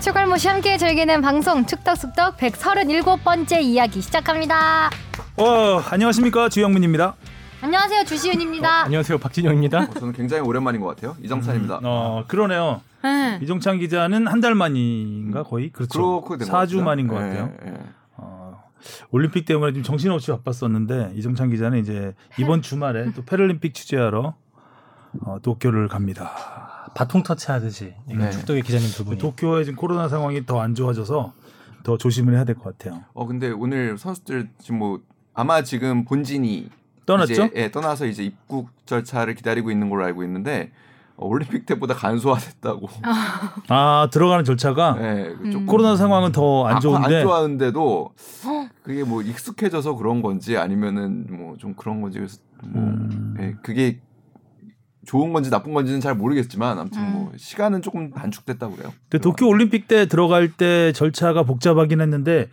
추갈모시 함께 즐기는 방송 축덕숙덕 137번째 이야기 시작합니다. 어, 안녕하십니까 주영민입니다. 안녕하세요 주시은입니다. 안녕하세요 박진영입니다. 어, 저는 굉장히 오랜만인 것 같아요. 이정찬입니다. 어 그러네요. 네. 이종찬 기자는 한 달 만인가 거의 그렇죠. 그렇게 된것 4주 같아요. 만인 것 예, 같아요. 예. 어, 올림픽 때문에 좀 정신없이 바빴었는데 이종찬 기자는 이제 이번 주말에 또 패럴림픽 취재하러 어, 도쿄를 갑니다. 바통 터치하듯이 네. 축덕의 기자님 두 분이 도쿄의 지금 코로나 상황이 더 안 좋아져서 더 조심을 해야 될 것 같아요. 어 근데 오늘 선수들 지금 뭐 아마 지금 본진이 떠났죠? 이제, 예, 떠나서 이제 입국 절차를 기다리고 있는 걸로 알고 있는데 어, 올림픽 때보다 간소화됐다고. 아 들어가는 절차가 예, 좀 음. 코로나 상황은 더안 아, 좋은데 안 좋아하는데도 그게 뭐 익숙해져서 그런 건지 아니면은 뭐 좀 그런 건지 그래서 뭐 음. 예, 그게 좋은 건지 나쁜 건지는 잘 모르겠지만 아무튼 음. 뭐 시간은 조금 단축됐다고 그래요. 근데 도쿄 올림픽 때 들어갈 때 절차가 복잡하긴 했는데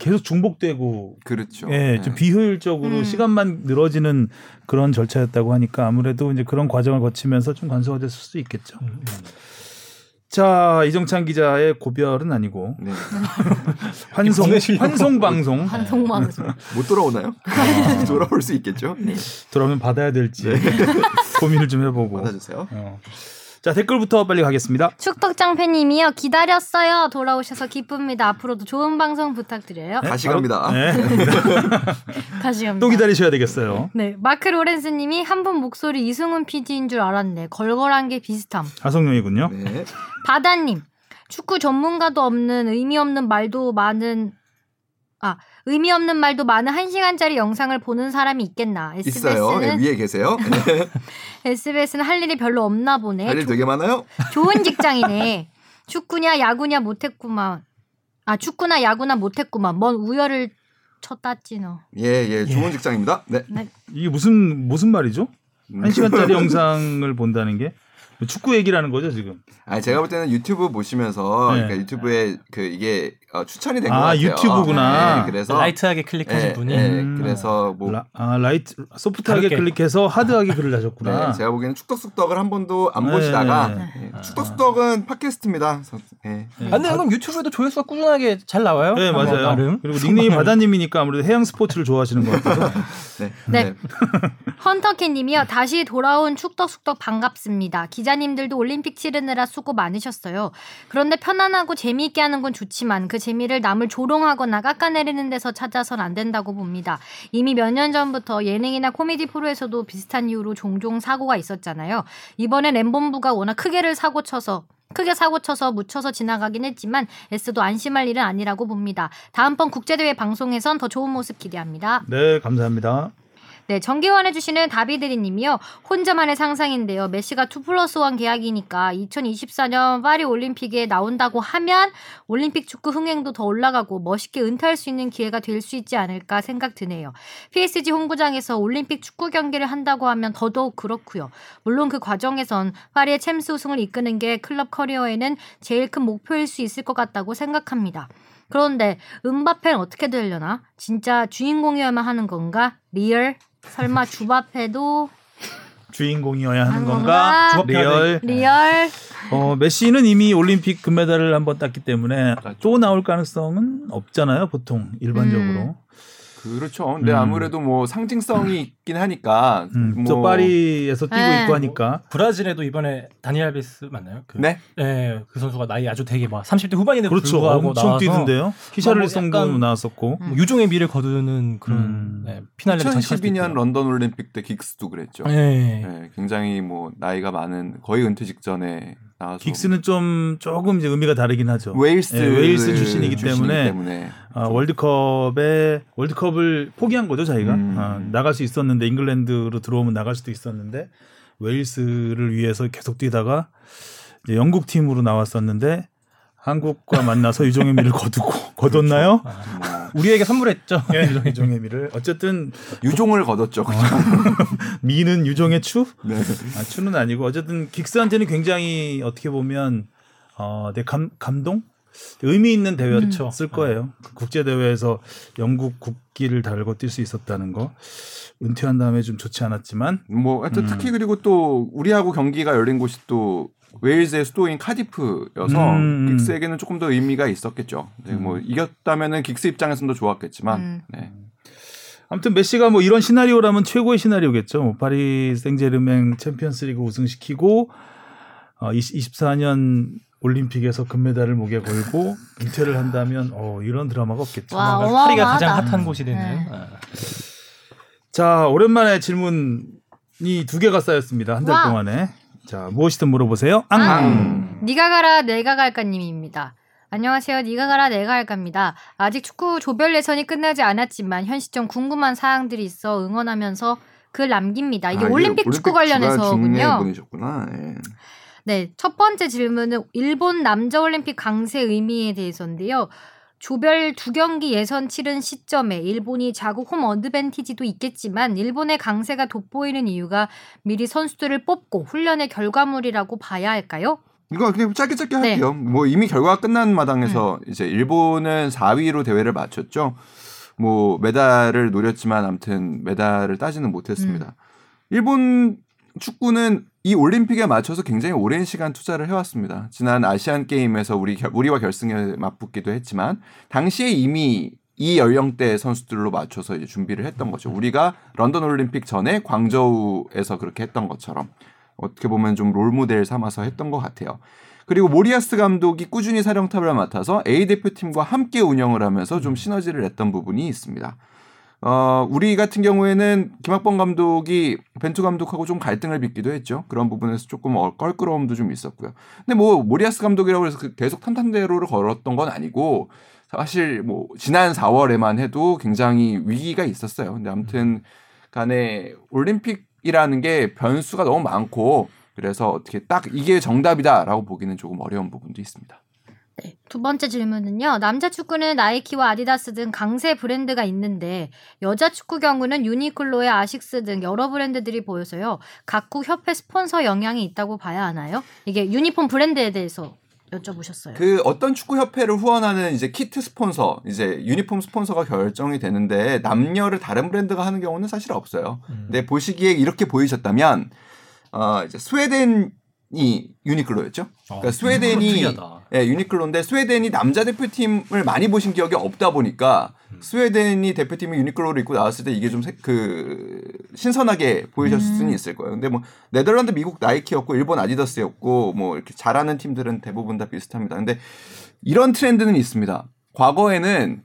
계속 중복되고 그렇죠. 예, 좀 비효율적으로 음. 시간만 늘어지는 그런 절차였다고 하니까 아무래도 이제 그런 과정을 거치면서 좀 간소화됐을 수도 있겠죠. 음, 자, 이정찬 기자의 고별은 아니고 네. 환송 국내 실력. 환송 방송 방송방송. 못 돌아오나요? 돌아올 수 있겠죠. 네. 들어오면 받아야 될지 고민을 좀 해보고. 받아주세요. 어. 자, 댓글부터 빨리 가겠습니다. 축덕장팬님이요 기다렸어요. 돌아오셔서 기쁩니다. 앞으로도 좋은 방송 부탁드려요. 다시 바로- 갑니다. 네, 다시 갑니다. 또 기다리셔야 되겠어요. 네, 마크 로렌스님이 한 분 목소리 이승훈 PD인 줄 알았네. 걸걸한 게 비슷함. 하성룡이군요. 네. 바다님, 축구 전문가도 없는 의미 없는 말도 많은 아 의미 없는 말도 많은 한 시간짜리 영상을 보는 사람이 있겠나? 있어요. 네, SBS는 위에 계세요. SBS는 할 일이 별로 없나 보네. 할 일 되게 많아요. 좋은 직장이네. 축구냐 야구냐 못했구만. 아 축구나 야구나 못했구만. 뭔 우열을 쳤다지 너. 예, 예, 좋은 직장입니다. 네. 이게 무슨 무슨 말이죠? 음. 한 시간짜리 영상을 본다는 게 축구 얘기라는 거죠 지금. 아, 제가 볼 때는 유튜브 보시면서 네. 그러니까 유튜브에 그 이게 어, 추천이 된것 아, 같아요. 유튜브구나. 네, 그래서 라이트하게 클릭하신 예, 분이 예, 음. 그래서 뭐 라, 아 light 소프트하게 가볍게. 클릭해서 hard하게 글을 다셨구나. 네, 제가 보기에는 축덕숙덕을 한 번도 안 네. 보시다가 네. 예, 축덕숙덕은 팟캐스트입니다. 예. 아, 근데 그럼 유튜브에도 조회수가 꾸준하게 잘 나와요? 네뭐 맞아요. 나름. 그리고 닉네임 바다님이니까 아무래도 해양 스포츠를 좋아하시는 것 같아서. 네. 네. 헌터캣님이요. 다시 돌아온 축덕숙덕 반갑습니다. 기자 님들도 올림픽 치르느라 수고 많으셨어요. 그런데 편안하고 재미있게 하는 건 좋지만 그 재미를 남을 조롱하거나 깎아내리는 데서 찾아선 안 된다고 봅니다. 이미 몇 년 전부터 예능이나 코미디 프로에서도 비슷한 이유로 종종 사고가 있었잖아요. 이번엔 엠본부가 워낙 크게를 사고 쳐서 크게 사고 쳐서 묻혀서 지나가긴 했지만 애써도 안심할 일은 아니라고 봅니다. 다음번 국제대회 방송에선 더 좋은 모습 기대합니다. 네 감사합니다. 네, 정기원 해 주시는 다비드리 님이요. 혼자만의 상상인데요. 메시가 2 플러스 1 계약이니까 2024년 파리 올림픽에 나온다고 하면 올림픽 축구 흥행도 더 올라가고 멋있게 은퇴할 수 있는 기회가 될 수 있지 않을까 생각 드네요. PSG 홈구장에서 올림픽 축구 경기를 한다고 하면 더더욱 그렇고요. 물론 그 과정에선 파리의 챔스 우승을 이끄는 게 클럽 커리어에는 제일 큰 목표일 수 있을 것 같다고 생각합니다. 그런데 음바페는 어떻게 되려나? 진짜 주인공이어야만 하는 건가? real? 설마 주바페도 주인공이어야 하는 건가? 건가? real. real? 어 메시는 이미 올림픽 금메달을 한번 땄기 때문에 또 나올 가능성은 없잖아요 보통 일반적으로. 음. 그렇죠. 근데 음. 아무래도 뭐 상징성이 있긴 하니까 음, 뭐또 파리에서 뛰고 네. 있고 하니까. 브라질에도 이번에 다니엘 알베스 맞나요? 그, 네. 네, 그 선수가 나이 아주 되게 막 30대 후반인데 그렇죠. 불구하고 엄청 나와서 뛰던데요. 히샤를송도 약간- 나왔었고. 음. 뭐 유종의 미를 거두는 그런 음. 네, 선수도 2012년 있고요. 런던 올림픽 때 긱스도 그랬죠. 네. 네, 굉장히 뭐 나이가 많은 거의 은퇴 직전에 나와서 긱스는 좀 조금 이제 의미가 다르긴 하죠. 웨일스 네, 웨일스 출신이기 때문에 때문에 아, 월드컵에 월드컵을 포기한 거죠 자기가 음. 아, 나갈 수 있었는데 잉글랜드로 들어오면 나갈 수도 있었는데 웨일스를 위해서 계속 뛰다가 이제 영국 팀으로 나왔었는데 한국과 만나서 유종의 미를 거두고 거뒀나요? 뭐 우리에게 선물했죠. 예, 유종의 미를 어쨌든 유종을 거뒀죠. 그죠? 미는 유종의 추? 네. 아, 추는 아니고 어쨌든 긱스한테는 굉장히 어떻게 보면 어, 내 감, 감동 의미 있는 대회였을 그렇죠. 거예요. 그 국제 대회에서 영국 국기를 달고 뛸 수 있었다는 거 은퇴한 다음에 좀 좋지 않았지만 뭐 하여튼 음. 특히 그리고 또 우리하고 경기가 열린 곳이 또 웨일즈의 수도인 카디프여서 음. 긱스에게는 조금 더 의미가 있었겠죠. 네, 뭐 이겼다면은 긱스 입장에서는 더 좋았겠지만 음. 네. 아무튼 메시가 뭐 이런 시나리오라면 최고의 시나리오겠죠. 뭐 파리 생제르맹 챔피언스리그 우승시키고 어, 24년 올림픽에서 금메달을 목에 걸고 은퇴를 한다면 어, 이런 드라마가 없겠죠. 와, 파리가 어마어마하다. 가장 핫한 곳이 되는. 네. 아. 자 오랜만에 질문이 두 개가 쌓였습니다. 한달 와. 동안에. 자 무엇이든 물어보세요. 앙. 앙. 니가 가라 내가 갈까 님입니다. 안녕하세요. 니가 가라 내가 할까입니다. 아직 축구 조별 예선이 끝나지 않았지만 현 시점 궁금한 사항들이 있어 응원하면서 글 남깁니다. 이게 아, 올림픽, 축구 관련해서군요. 보내셨구나. 예. 네, 첫 번째 질문은 일본 남자 올림픽 강세 의미에 대해서인데요. 조별 두 경기 예선 치른 시점에 일본이 자국 홈 어드밴티지도 있겠지만 일본의 강세가 돋보이는 이유가 미리 선수들을 뽑고 훈련의 결과물이라고 봐야 할까요? 이거 그냥 짧게 짧게 네. 할게요. 뭐 이미 결과가 끝난 마당에서 음. 이제 일본은 4위로 대회를 마쳤죠. 뭐 메달을 노렸지만 아무튼 메달을 따지는 못했습니다. 음. 일본 축구는 이 올림픽에 맞춰서 굉장히 오랜 시간 투자를 해왔습니다. 지난 아시안 게임에서 우리 결- 우리와 결승에 맞붙기도 했지만 당시에 이미 이 연령대 선수들로 맞춰서 이제 준비를 했던 거죠. 우리가 런던 올림픽 전에 광저우에서 그렇게 했던 것처럼 어떻게 보면 좀 롤모델 삼아서 했던 것 같아요. 그리고 모리아스 감독이 꾸준히 사령탑을 맡아서 A 대표팀과 함께 운영을 하면서 좀 시너지를 냈던 부분이 있습니다. 어, 우리 같은 경우에는 김학범 감독이 벤투 감독하고 좀 갈등을 빚기도 했죠. 그런 부분에서 조금 어- 껄끄러움도 좀 있었고요. 근데 뭐 모리아스 감독이라고 해서 그 계속 탄탄대로를 걸었던 건 아니고 사실 뭐 지난 4월에만 해도 굉장히 위기가 있었어요. 근데 아무튼 간에 올림픽이라는 게 변수가 너무 많고 그래서 어떻게 딱 이게 정답이다라고 보기는 조금 어려운 부분도 있습니다. 네, 두 번째 질문은요. 남자 축구는 나이키와 아디다스 등 강세 브랜드가 있는데 여자 축구 경우는 유니클로에 아식스 등 여러 브랜드들이 보여서요. 각국 협회 스폰서 영향이 있다고 봐야 하나요? 이게 유니폼 브랜드에 대해서 여쭤보셨어요. 그 어떤 축구 협회를 후원하는 이제 키트 스폰서, 이제 유니폼 스폰서가 결정이 되는데 남녀를 다른 브랜드가 하는 경우는 사실 없어요. 음. 근데 보시기에 이렇게 보이셨다면 어 이제 스웨덴 이 유니클로였죠. 그러니까 어, 스웨덴이 특이하다. 예, 유니클로인데 스웨덴이 남자 대표팀을 많이 보신 기억이 없다 보니까 스웨덴이 대표팀이 유니클로를 입고 나왔을 때 이게 좀 그 신선하게 보이셨을 음. 수는 있을 거예요. 근데 뭐 네덜란드, 미국 나이키였고 일본 아디다스였고 뭐 이렇게 잘하는 팀들은 대부분 다 비슷합니다. 근데 이런 트렌드는 있습니다. 과거에는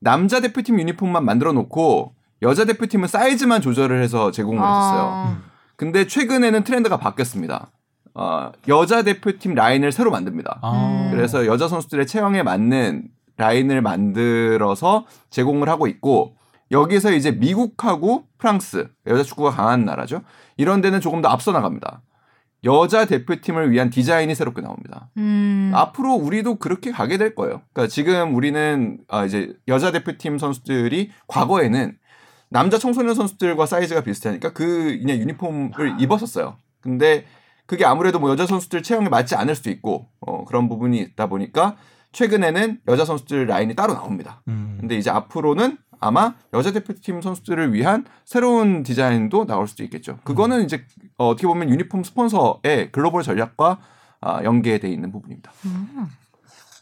남자 대표팀 유니폼만 만들어 놓고 여자 대표팀은 사이즈만 조절을 해서 제공을 했었어요. 아, 근데 최근에는 트렌드가 바뀌었습니다. 어, 여자 대표팀 라인을 새로 만듭니다. 아. 그래서 여자 선수들의 체형에 맞는 라인을 만들어서 제공을 하고 있고 여기서 이제 미국하고 프랑스 여자 축구가 강한 나라죠. 이런 데는 조금 더 앞서 나갑니다. 여자 대표팀을 위한 디자인이 새롭게 나옵니다. 음, 앞으로 우리도 그렇게 가게 될 거예요. 그러니까 지금 우리는 아 이제 여자 대표팀 선수들이 과거에는 남자 청소년 선수들과 사이즈가 비슷하니까 그 그냥 유니폼을 입었었어요. 근데 그게 아무래도 뭐 여자 선수들 체형에 맞지 않을 수도 있고 어, 그런 부분이 있다 보니까 최근에는 여자 선수들 라인이 따로 나옵니다. 음. 근데 이제 앞으로는 아마 여자 대표팀 선수들을 위한 새로운 디자인도 나올 수도 있겠죠. 그거는 이제 어, 어떻게 보면 유니폼 스폰서의 글로벌 전략과 아, 연계돼 있는 부분입니다. 음.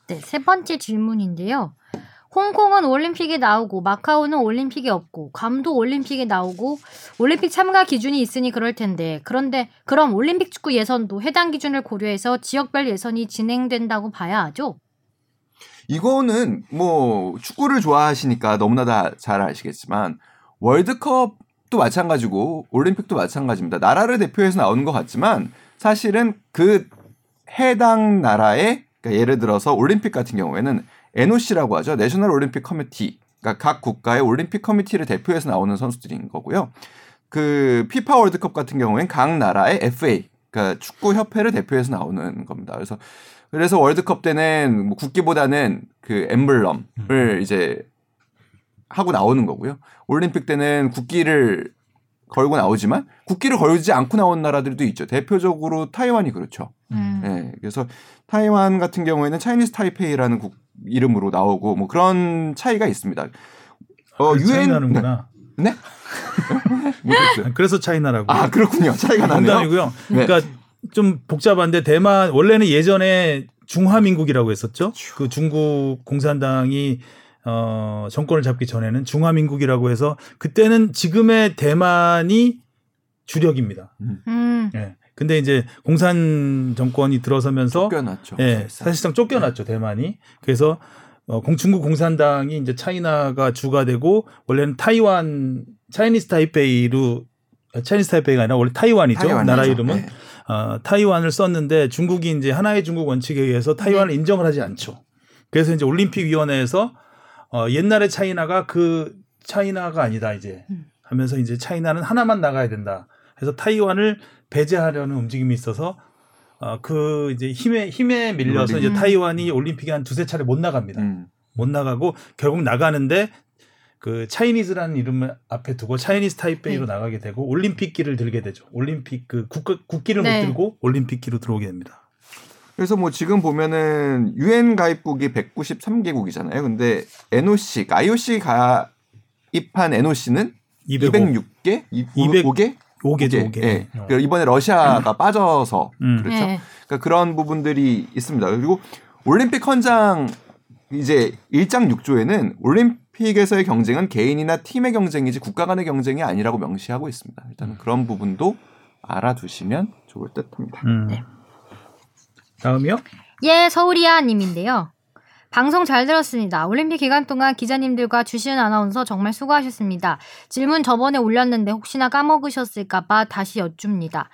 네, 세 번째 질문인데요. 홍콩은 올림픽에 나오고 마카오는 올림픽에 없고 괌도 올림픽에 나오고 올림픽 참가 기준이 있으니 그럴 텐데 그런데 그럼 올림픽 축구 예선도 해당 기준을 고려해서 지역별 예선이 진행된다고 봐야 하죠? 이거는 뭐 축구를 좋아하시니까 너무나 다 잘 아시겠지만 월드컵도 마찬가지고 올림픽도 마찬가지입니다. 나라를 대표해서 나오는 것 같지만 사실은 그 해당 나라의 그러니까 예를 들어서 올림픽 같은 경우에는 NOC라고 하죠. 내셔널 올림픽. 그러니까 각 국가의 올림픽 커미티를 대표해서 나오는 선수들인 거고요. 그 피파 월드컵 같은 경우에는 각 나라의 FA, 그러니까 축구 협회를 대표해서 나오는 겁니다. 그래서 그래서 월드컵 때는 뭐 국기보다는 그 엠블럼을 이제 하고 나오는 거고요. 올림픽 때는 국기를 걸고 나오지만 국기를 걸지 않고 나온 나라들도 있죠. 대표적으로 타이완이 그렇죠. 음. 예. 그래서 타이완 같은 경우에는 차이니스 타이페이라는 국 이름으로 나오고 뭐 그런 차이가 있습니다. 어, 그래서 유엔 차이나는구나. 네? 못했어요. 그래서 차이나라고. 아 그렇군요. 차이가 나네요. 농담이고요. 네. 그러니까 좀 복잡한데 대만 원래는 예전에 중화민국이라고 했었죠. 그 중국 공산당이 어 정권을 잡기 전에는 중화민국이라고 해서 그때는 지금의 대만이 주력입니다. 음. 예. 근데 이제 공산 정권이 들어서면서 쫓겨났죠. 예, 사실상 쫓겨났죠 대만이. 그래서 어, 공, 중국 공산당이 이제 차이나가 주가 되고 원래는 타이완 차이니스 타이페이로 아, 차이니스 타이페이가 아니라 원래 타이완이죠 타이완이죠. 나라 이름은 네. 어, 타이완을 썼는데 중국이 이제 하나의 중국 원칙에 의해서 타이완을 인정을 하지 않죠. 그래서 이제 올림픽 위원회에서 어, 옛날에 차이나가 그 차이나가 아니다 이제 음. 하면서 이제 차이나는 하나만 나가야 된다. 그래서 타이완을 배제하려는 움직임이 있어서 어, 그 이제 힘에 힘에 밀려서 이제 음. 타이완이 올림픽에 한 두세 차례 못 나갑니다. 음. 못 나가고 결국 나가는데 그 차이니즈라는 이름을 앞에 두고 차이니스 타이페이로 네. 나가게 되고 올림픽기를 들게 되죠. 올림픽 그 국가, 국기를 네. 못 들고 올림픽기로 들어오게 됩니다. 그래서 뭐 지금 보면은 유엔 가입국이 193개국이잖아요. 근데 NOC, IOC 가입한 NOC는 205개 206개, 200 5개, 5개죠, 5개. 예. 그러니까 이번에 러시아가 빠져서 음. 그렇죠. 네. 그러니까 그런 부분들이 있습니다. 그리고 올림픽 헌장 이제 1장 6조에는 올림픽에서의 경쟁은 개인이나 팀의 경쟁이지 국가 간의 경쟁이 아니라고 명시하고 있습니다. 일단 그런 부분도 알아두시면 좋을 듯합니다. 음. 네. 다음이요? 예, 서울이야 님인데요. 방송 잘 들었습니다. 올림픽 기간 동안 기자님들과 주시은 아나운서 정말 수고하셨습니다. 질문 저번에 올렸는데 혹시나 까먹으셨을까봐 다시 여쭙니다.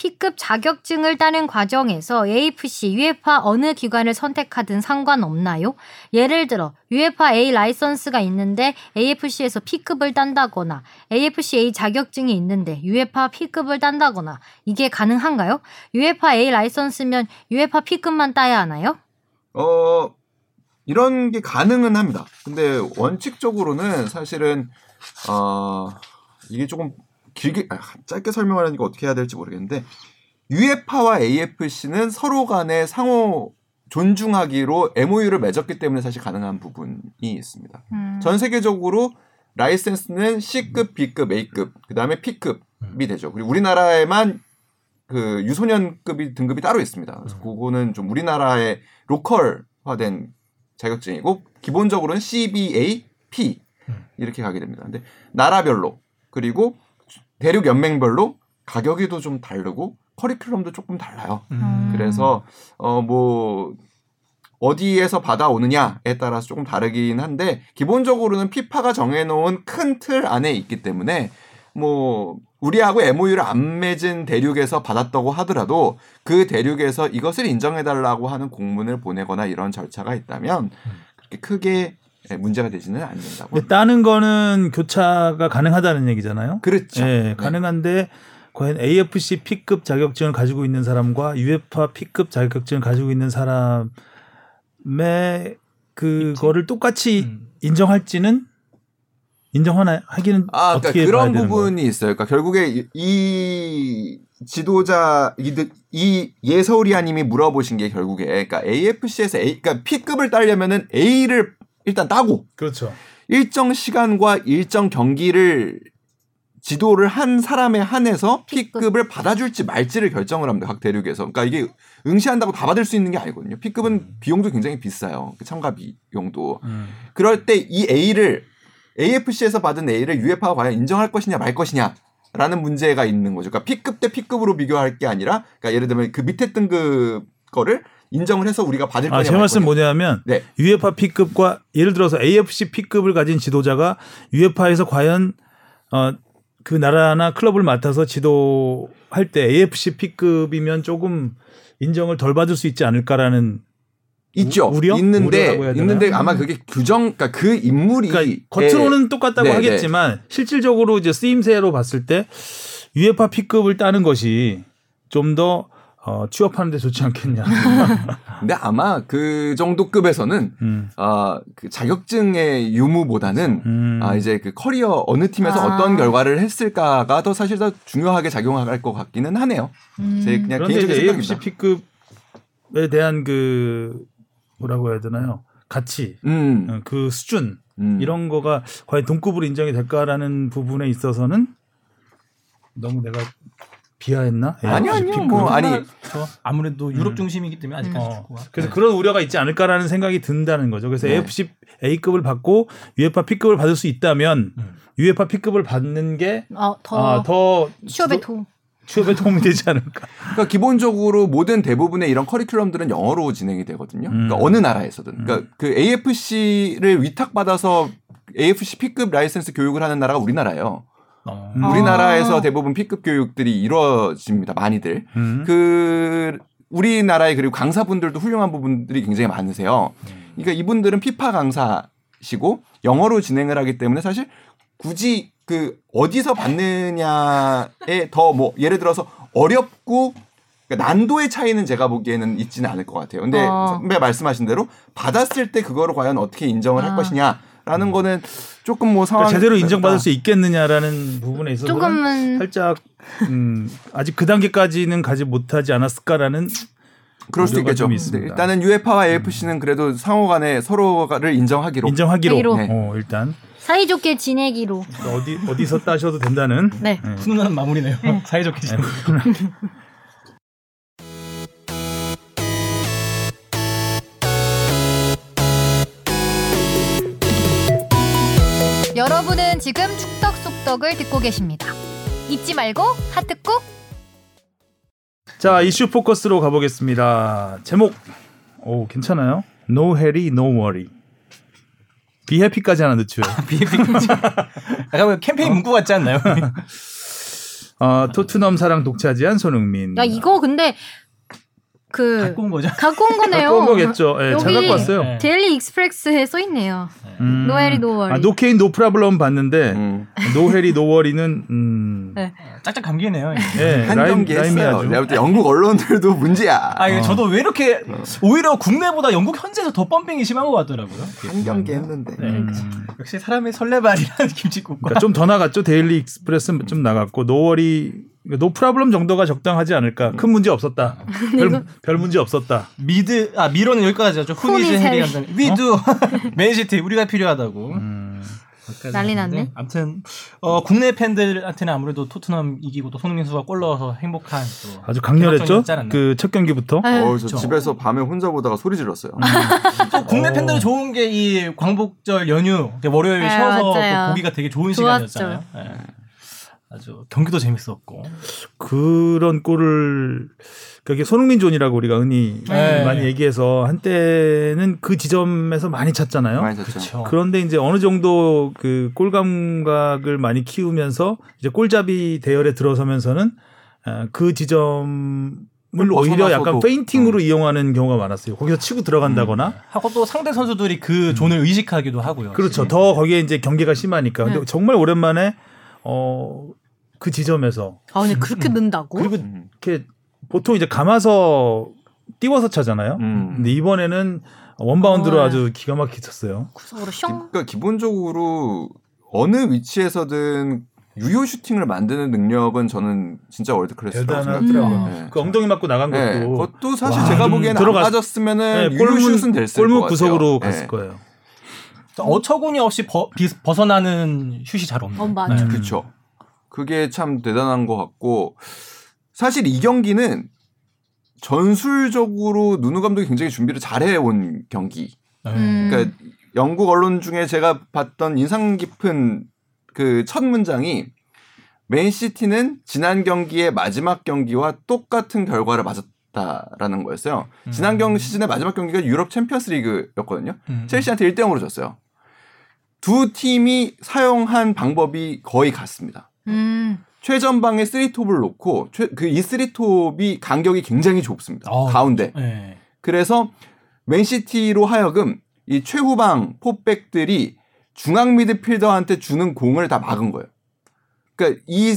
P급 자격증을 따는 과정에서 AFC, UEFA 어느 기관을 선택하든 상관없나요? 예를 들어 UEFA A 라이선스가 있는데 AFC에서 P급을 딴다거나 AFC A 자격증이 있는데 UEFA P급을 딴다거나 이게 가능한가요? UEFA A 라이선스면 UEFA P급만 따야 하나요? 어 이런 게 가능은 합니다. 근데 원칙적으로는 사실은 어 이게 조금 길게 아, 짧게 설명하려니까 어떻게 해야 될지 모르겠는데 UEFA와 AFC는 서로 간에 상호 존중하기로 MOU를 맺었기 때문에 사실 가능한 부분이 있습니다. 음. 전 세계적으로 라이센스는 C급, B급, A급, 그 다음에 P급이 되죠. 그리고 우리나라에만 그 유소년급이 등급이 따로 있습니다. 그래서 그거는 좀 우리나라의 로컬화된 자격증이고 기본적으로는 CBA, P 이렇게 가게 됩니다. 근데 나라별로 그리고 대륙 연맹별로 가격이 또좀 다르고 커리큘럼도 조금 달라요. 음. 그래서 어 뭐 어디에서 받아오느냐에 따라서 조금 다르긴 한데 기본적으로는 피파가 정해놓은 큰 틀 안에 있기 때문에 뭐 우리하고 MOU를 안 맺은 대륙에서 받았다고 하더라도 그 대륙에서 이것을 인정해달라고 하는 공문을 보내거나 이런 절차가 있다면 그렇게 크게 문제가 되지는 않는다고. 따는 거는 교차가 가능하다는 얘기잖아요. 그렇죠. 예, 네. 가능한데 과연 AFC P급 자격증을 가지고 있는 사람과 UEFA P급 자격증을 가지고 있는 사람의 그거를 똑같이 음. 인정할지는 인정하나 하기는 아, 어떻게 그러니까 봐야 그런 되는 거예요? 부분이 있어요. 그러니까 결국에 이- 이 지도자 이, 이 예서울이 아님이 물어보신 게 결국에 그러니까 AFC에서 A, 그러니까 P급을 따려면은 A를 일단 따고 그렇죠. 일정 시간과 일정 경기를 지도를 한 사람에 한해서 P급. P급을 받아줄지 말지를 결정을 합니다. 각 대륙에서. 그러니까 이게 응시한다고 다 받을 수 있는 게 아니거든요. P급은 비용도 굉장히 비싸요. 그 참가 비용도. 음. 그럴 때 이 A를 AFC에서 받은 A를 UEFA가 과연 인정할 것이냐 말 것이냐 라는 문제가 있는 거죠. 그러니까 P급 대 P급으로 비교할 게 아니라 그러니까 예를 들면 그 밑에 등급 거를 인정을 해서 우리가 받을 거냐 아, 제말 말씀. 뭐냐면 네. UEFA P급과 예를 들어서 AFC P급을 가진 지도자가 UEFA에서 과연 어, 그 나라나 클럽을 맡아서 지도할 때 AFC P급이면 조금 인정을 덜 받을 수 있지 않을까라는 있죠. 우- 우려? 있는데? 있는데 아마 그게 규정 그러니까 그 인물이 그러니까 겉으로는 똑같다고 네, 하겠지만 실질적으로 이제 쓰임새로 봤을 때 UEFA P급을 따는 것이 좀더 어, 취업하는데 좋지 않겠냐. 근데 아마 그 정도 급에서는 음. 아, 그 자격증의 유무보다는 음. 아 이제 그 커리어 어느 팀에서 아. 어떤 결과를 했을까가 더 사실 더 중요하게 작용할 것 같기는 하네요. 음. 제 그냥 그런데 개인적인 이제 AFC 생각입니다. P급에 대한 그 뭐라고 해야 되나요? 가치, 음, 어, 그 수준 음. 이런 거가 과연 동급으로 인정이 될까라는 부분에 있어서는 너무 내가 비하했나? 아니요, AFC 아니요. P급. 뭐 아니 저 아무래도 유럽 음. 중심이기 때문에 아직까지 어. 축구가. 그래서 그런 우려가 있지 않을까라는 생각이 든다는 거죠. 그래서 네. AFC A급을 받고 UEFA P급을 받을 수 있다면 음. UEFA P급을 받는 게 어, 더 아, 더 취업에 도움. 취업에 도움이 되지 않을까. 그러니까 기본적으로 모든 대부분의 이런 커리큘럼들은 영어로 진행이 되거든요. 그러니까 음. 어느 나라에서든. 그러니까 그 AFC를 위탁받아서 AFC P급 라이센스 교육을 하는 나라가 우리나라예요. 어. 음. 우리나라에서 아. 대부분 P급 교육들이 이루어집니다. 많이들. 음. 그 우리나라의 그리고 강사분들도 훌륭한 부분들이 굉장히 많으세요. 그러니까 이분들은 피파 강사시고 영어로 진행을 하기 때문에 사실 굳이 그 어디서 받느냐에 더 뭐 예를 들어서 어렵고 그러니까 난도의 차이는 제가 보기에는 있지는 않을 것 같아요. 근데 어. 선배 말씀하신 대로 받았을 때 그거를 과연 어떻게 인정을 할 아. 것이냐 라는 거는 조금 뭐 상황 그러니까 제대로 인정받을 수 있겠느냐라는 부분에 있어서 조금은 살짝 음, 아직 그 단계까지는 가지 못하지 않았을까라는 그럴 우려가 있겠죠. 있습니다. 일단은 UEFA와 AFC는 그래도 상호간에 서로를 인정하기로 인정하기로 하기로. 네. 어, 일단 사이좋게 지내기로. 어디 어디서 따셔도 된다는 네. 네. 훈훈한 마무리네요. 사이좋게 지내. 여러분은 지금 축덕 속덕을 듣고 계십니다. 잊지 말고 하트 꾹. 자 이슈 포커스로 가보겠습니다. 제목 오 괜찮아요? No Harry, No Worry. Be Happy까지 하나 넣죠. BF까지. 약간 뭐 캠페인 문구 같지 않나요? 어, 토트넘 사랑 독차지한 손흥민. 야 이거 근데 그 갖고 온 거죠. 갖고 온 거네요. 갖고 온 거겠죠. 예, 잘 여기- 갖고 왔어요. 네. 데일리 익스프레스에 써 있네요. 음. No Harry No Worry. 아, No Kane No Problem 봤는데 음. No Harry No Worry는 음. 네. 짝짝 감기네요. 이게. 예, 한 라임, 경기 라임이 했어요. 내가 볼때 영국 언론들도 문제야. 아, 어. 저도 왜 이렇게 오히려 국내보다 영국 현지에서 더 pumping이 심한 것 같더라고요. 한 경기 했는데. 네. 음. 역시 사람의 설레발이라는 김치국과 그러니까 좀더 나갔죠. 데일리 익스프레스 좀 나갔고 No Worry No Problem 정도가 적당하지 않을까. 큰 문제 없었다. 별, 별 문제 없었다. 미드 아 미로는 여기까지죠. Who needs Harry. 감독. 위드 맨시티 우리가 필요하다고. 음. 난리 났네. 아무튼 어, 국내 팬들한테는 아무래도 토트넘 이기고 또 손흥민 선수가 골 넣어서 행복한 또 아주 강렬했죠. 그 첫 경기부터. 아유, 어, 저 그렇죠. 집에서 밤에 혼자 보다가 소리 질렀어요. 또 국내 어. 팬들은 좋은 게 이 광복절 연휴 월요일 아, 쉬어서 보기가 되게 좋은 좋았죠. 시간이었잖아요. 예. 아주 경기도 재밌었고 그런 골을 그게 손흥민 존이라고 우리가 흔히 네. 많이 얘기해서 한때는 그 지점에서 많이 찼잖아요. 많이. 그렇죠. 그런데 이제 어느 정도 그 골 감각을 많이 키우면서 이제 골잡이 대열에 들어서면서는 아, 그 지점 을 오히려 벗어나서도. 약간 feinting으로 이용하는 경우가 많았어요. 거기서 치고 들어간다거나. 하고 또 상대 선수들이 그 존을 의식하기도 하고요. 그렇죠. 확실히. 더 거기에 이제 견제가 심하니까. 근데 네. 정말 오랜만에 어, 그 지점에서 아 근데 그렇게 넣는다고? 그리고 음. 이렇게 보통 이제 감아서 띄워서 차잖아요. 음. 근데 이번에는 원바운드로 어. 아주 기가 막히게 쳤어요. 구석으로 기- 숑. 그러니까 기본적으로 어느 위치에서든 유효 슈팅을 만드는 능력은 저는 진짜 world class라고 대단하더라고요. 생각해요. 음. 그 엉덩이 맞고 나간 것도 네, 그것도 사실 와, 제가 좀 보기에는 들어갔- 안 맞았으면은 네, 유효 골문 슛은 됐을 골문 것 구석으로 같아요. 갔을 네. 거예요. 어처구니 없이 버, 비- 벗어나는 슛이 잘 없는. 어, 맞아. 음. 그렇죠. 그게 참 대단한 것 같고 사실 이 경기는 전술적으로 누누 감독이 굉장히 준비를 잘해온 경기. 네. 음. 그러니까 영국 언론 중에 제가 봤던 인상 깊은 그 첫 문장이 맨시티는 지난 경기의 마지막 경기와 똑같은 결과를 맞았다라는 거였어요. 음. 지난 경 시즌의 마지막 경기가 유럽 챔피언스 리그였거든요. 음. 첼시한테 1대 0으로 졌어요. 두 팀이 사용한 방법이 거의 같습니다. 음. 최전방에 쓰리톱을 놓고 그이 쓰리톱이 간격이 굉장히 좁습니다. 어. 가운데. 네. 그래서 맨시티로 하여금 이 최후방 포백들이 중앙 미드필더한테 주는 공을 다 막은 거예요. 그러니까 이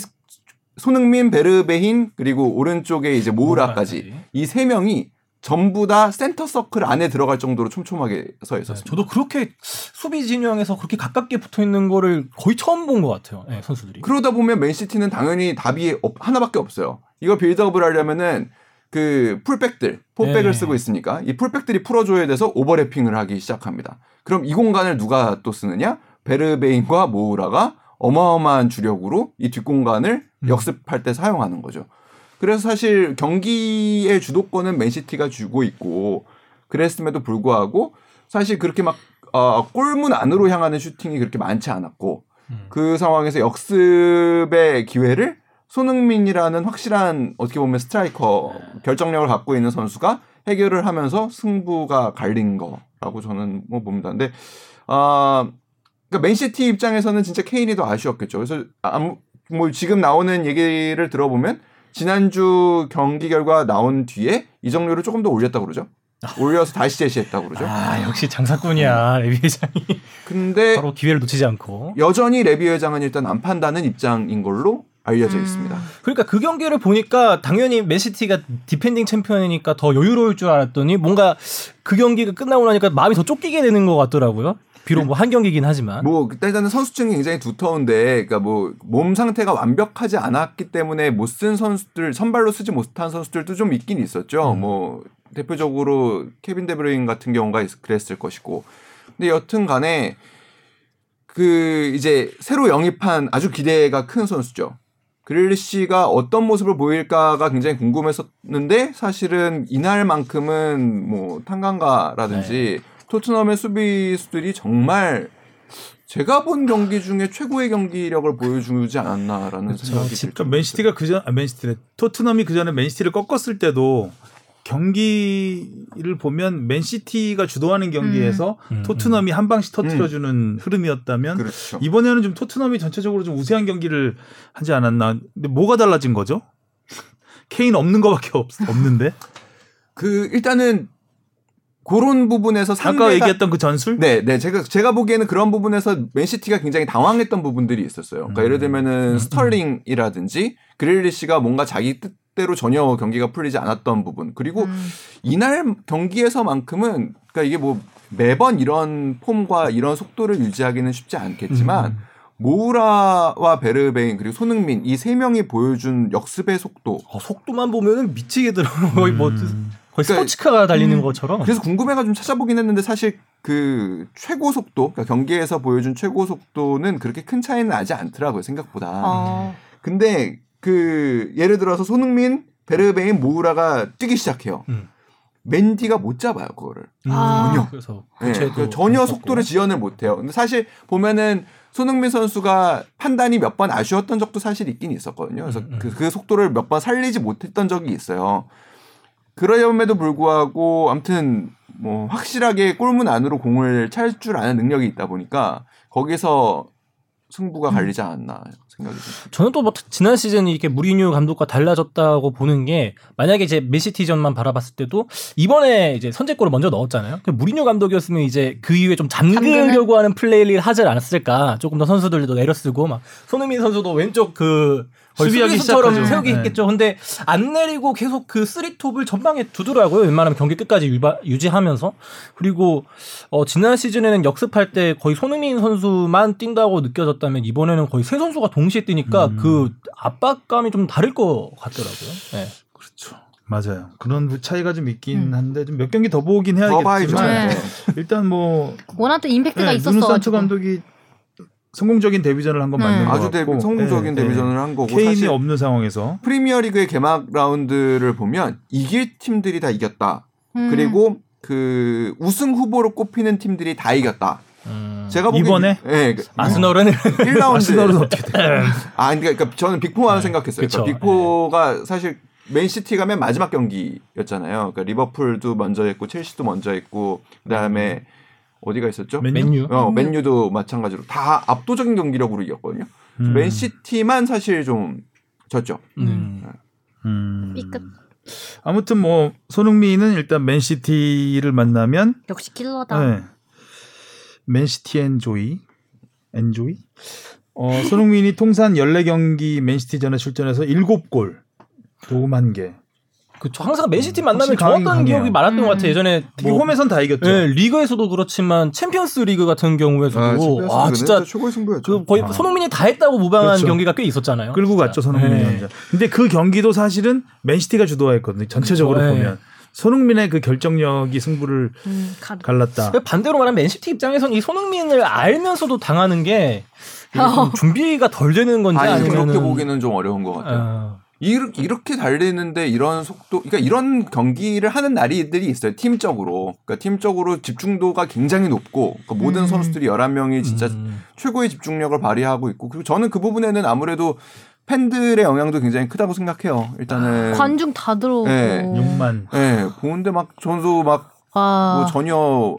손흥민, 베르베힌 그리고 오른쪽에 이제 모우라까지 모우라까지. 이세 명이 전부 다 센터 서클 안에 들어갈 정도로 촘촘하게 서 네, 있었습니다. 저도 그렇게 수비 진영에서 그렇게 가깝게 붙어 있는 거를 거의 처음 본 것 같아요. 네, 선수들이. 그러다 보면 맨시티는 당연히 답이 없- 하나밖에 없어요. 이거 빌드업을 하려면은 그 풀백들, 포백을 네. 쓰고 있으니까 이 풀백들이 풀어줘야 돼서 오버래핑을 하기 시작합니다. 그럼 이 공간을 누가 또 쓰느냐? 베르베인과 모우라가 어마어마한 주력으로 이 뒷공간을 음. 역습할 때 사용하는 거죠. 그래서 사실 경기의 주도권은 맨시티가 쥐고 있고 그랬음에도 불구하고 사실 그렇게 막 어, 골문 안으로 향하는 슈팅이 그렇게 많지 않았고 음. 그 상황에서 역습의 기회를 손흥민이라는 확실한 어떻게 보면 스트라이커 결정력을 갖고 있는 선수가 해결을 하면서 승부가 갈린 거라고 저는 뭐 봅니다. 근데 아 그러니까 맨시티 입장에서는 진짜 케인이 더 아쉬웠겠죠. 그래서 아무 뭐 지금 나오는 얘기를 들어보면 지난주 경기 결과 나온 뒤에 이적료를 조금 더 올렸다고 그러죠. 올려서 다시 제시했다고 그러죠. 아 역시 장사꾼이야 레비 회장이 근데 바로 기회를 놓치지 않고. 여전히 레비 회장은 일단 안 판다는 입장인 걸로 알려져 음. 있습니다. 그러니까 그 경기를 보니까 당연히 맨시티가 디펜딩 챔피언이니까 더 여유로울 줄 알았더니 뭔가 그 경기가 끝나고 나니까 마음이 더 쫓기게 되는 것 같더라고요. 비록 뭐 한 경기긴 하지만. 뭐 일단은 선수층이 굉장히 두터운데, 그러니까 뭐 몸 상태가 완벽하지 않았기 때문에 못 쓴 선수들, 선발로 쓰지 못한 선수들도 좀 있긴 있었죠. 음. 뭐 대표적으로 케빈 데브레인 같은 경우가 있- 그랬을 것이고, 근데 여튼 간에 그 이제 새로 영입한 아주 기대가 큰 선수죠. 그릴리시가 어떤 모습을 보일까가 굉장히 궁금했었는데 사실은 이날만큼은 뭐 탄강가라든지 토트넘의 수비수들이 정말 제가 본 경기 중에 최고의 경기력을 보여주지 않았나라는 그렇죠. 생각이 들죠. 그러니까 맨시티가 그전 아, 맨시티래 토트넘이 그 전에 맨시티를 꺾었을 때도 경기를 보면 맨시티가 주도하는 경기에서 음, 토트넘이 한 방씩 터트려주는 흐름이었다면 그렇죠. 이번에는 좀 토트넘이 전체적으로 좀 우세한 경기를 하지 않았나. 근데 뭐가 달라진 거죠? 케인 없는 거밖에 없, 없는데 그 일단은 그런 부분에서 아까 상대가 얘기했던 그 전술 네, 네. 제가 제가 보기에는 그런 부분에서 맨시티가 굉장히 당황했던 부분들이 있었어요. 그러니까 음. 예를 들면은 스털링이라든지 그릴리시가 뭔가 자기 뜻대로 전혀 경기가 풀리지 않았던 부분. 그리고 음. 이날 경기에서만큼은 그러니까 이게 뭐 매번 이런 폼과 이런 속도를 유지하기는 쉽지 않겠지만 음. 모우라와 베르베인 그리고 손흥민 이 세 명이 보여준 역습의 속도 어, 속도만 보면은 미치게 들어 거의 뭐 음. 거의 그러니까- 스포츠카가 달리는 음. 것처럼. 그래서 궁금해가 좀 찾아보긴 했는데 사실 그 최고 속도 그러니까 경기에서 보여준 최고 속도는 그렇게 큰 차이는 나지 않더라고요 생각보다. 어. 근데 그 예를 들어서 손흥민, 베르베인, 모우라가 뛰기 시작해요. 음. 맨디가 못 잡아요 그거를. 아. 전혀. 그래서 네, 그 전혀. 속도를 지연을 못해요. 근데 사실 보면은 손흥민 선수가 판단이 몇 번 아쉬웠던 적도 사실 있긴 있었거든요. 그래서 음, 음. 그, 그 속도를 몇 번 살리지 못했던 적이 있어요. 그럼에도 불구하고 아무튼 뭐 확실하게 골문 안으로 공을 찰 줄 아는 능력이 있다 보니까 거기서 승부가 음. 갈리지 않았나 생각이 듭니다. 저는 또 뭐 지난 시즌 이렇게 무리뉴 감독과 달라졌다고 보는 게 만약에 이제 맨시티전만 바라봤을 때도 이번에 이제 선제골을 먼저 넣었잖아요. 그 무리뉴 감독이었으면 이제 그 이후에 좀 잠그려고 하는 플레이를 하지 않았을까. 조금 더 선수들도 내려쓰고 막 손흥민 선수도 왼쪽 그 수비하기 수비수처럼. 세우기 네. 했겠죠. 근데 안 내리고 계속 그 쓰리톱을 전방에 두더라고요. 웬만하면 경기 끝까지 유바, 유지하면서 그리고 어, 지난 시즌에는 역습할 때 거의 손흥민 선수만 뛴다고 느껴졌다면 이번에는 거의 세 선수가 동시에 뛰니까 음. 그 압박감이 좀 다를 것 같더라고요. 네. 그렇죠. 맞아요. 그런 차이가 좀 있긴 음. 한데 좀 몇 경기 더 보긴. 해야겠지만 네. 일단 뭐 워낙 또 임팩트가 네, 있었어. 누누산투 감독이 성공적인 데뷔전을 한건 네. 맞는 것 아주 같고 데뷔, 성공적인 네, 데뷔전을 네. 한 거고 케인이 사실 없는 상황에서 프리미어리그의 개막 라운드를 보면 이길 팀들이 다 이겼다. 음. 그리고 그 우승 후보로 꼽히는 팀들이 다 이겼다. 음. 제가 보기엔 이번에? 예, 그 아스널은 1라운드 아스널은 어떻게 돼? 아, 그러니까, 그러니까 저는 빅포만 네, 생각했어요. 그쵸. 그러니까 빅포가 사실 맨시티 가면 마지막 경기였잖아요. 그러니까 리버풀도 먼저 했고 첼시도 먼저 했고 그다음에 어디가 있었죠? 맨유? 어, 맨유. 맨유도 마찬가지로 다 압도적인 경기력으로 이겼거든요. 음. 맨시티만 사실 좀 졌죠. 음. 음. B급. 아무튼 뭐 손흥민은 일단 맨시티를 만나면 역시 킬러다. 네. 맨시티 enjoy enjoy 어, 손흥민이 통산 14경기 맨시티전에 출전해서 7골, 도움 1개. 그쵸. 항상 맨시티 만나면 좋았던 강해요. 기억이 많았던 음. 것 같아요. 예전에 특히 뭐 홈에선 다 이겼죠. 예, 리그에서도 그렇지만 챔피언스 리그 같은 경우에서도 아, 진짜 최고의 승부였죠. 그 거의 아. 손흥민이 다 했다고 무방한 그렇죠. 경기가 꽤 있었잖아요. 끌고 갔죠 손흥민이 네. 혼자. 근데 그 경기도 사실은 맨시티가 주도했거든요. 전체적으로 그렇죠. 보면 손흥민의 그 결정력이 승부를 음, 가- 갈랐다. 반대로 말하면 맨시티 입장에서는 이 손흥민을 알면서도 당하는 게 어. 좀 준비가 덜 되는 건지 아니 아니면 그렇게 보기는 좀 어려운 것 같아요. 어, 이렇게, 이렇게 달리는데 이런 속도, 그러니까 이런 경기를 하는 날이들이 있어요. 팀적으로. 그러니까 팀적으로 집중도가 굉장히 높고 그러니까 모든 음. 선수들이 11명이 진짜 음. 최고의 집중력을 발휘하고 있고 그리고 저는 그 부분에는 아무래도 팬들의 영향도 굉장히 크다고 생각해요. 일단은 관중 다 들어오고. 네, 6만. 예, 보는데 막 전수 막 와. 뭐 전혀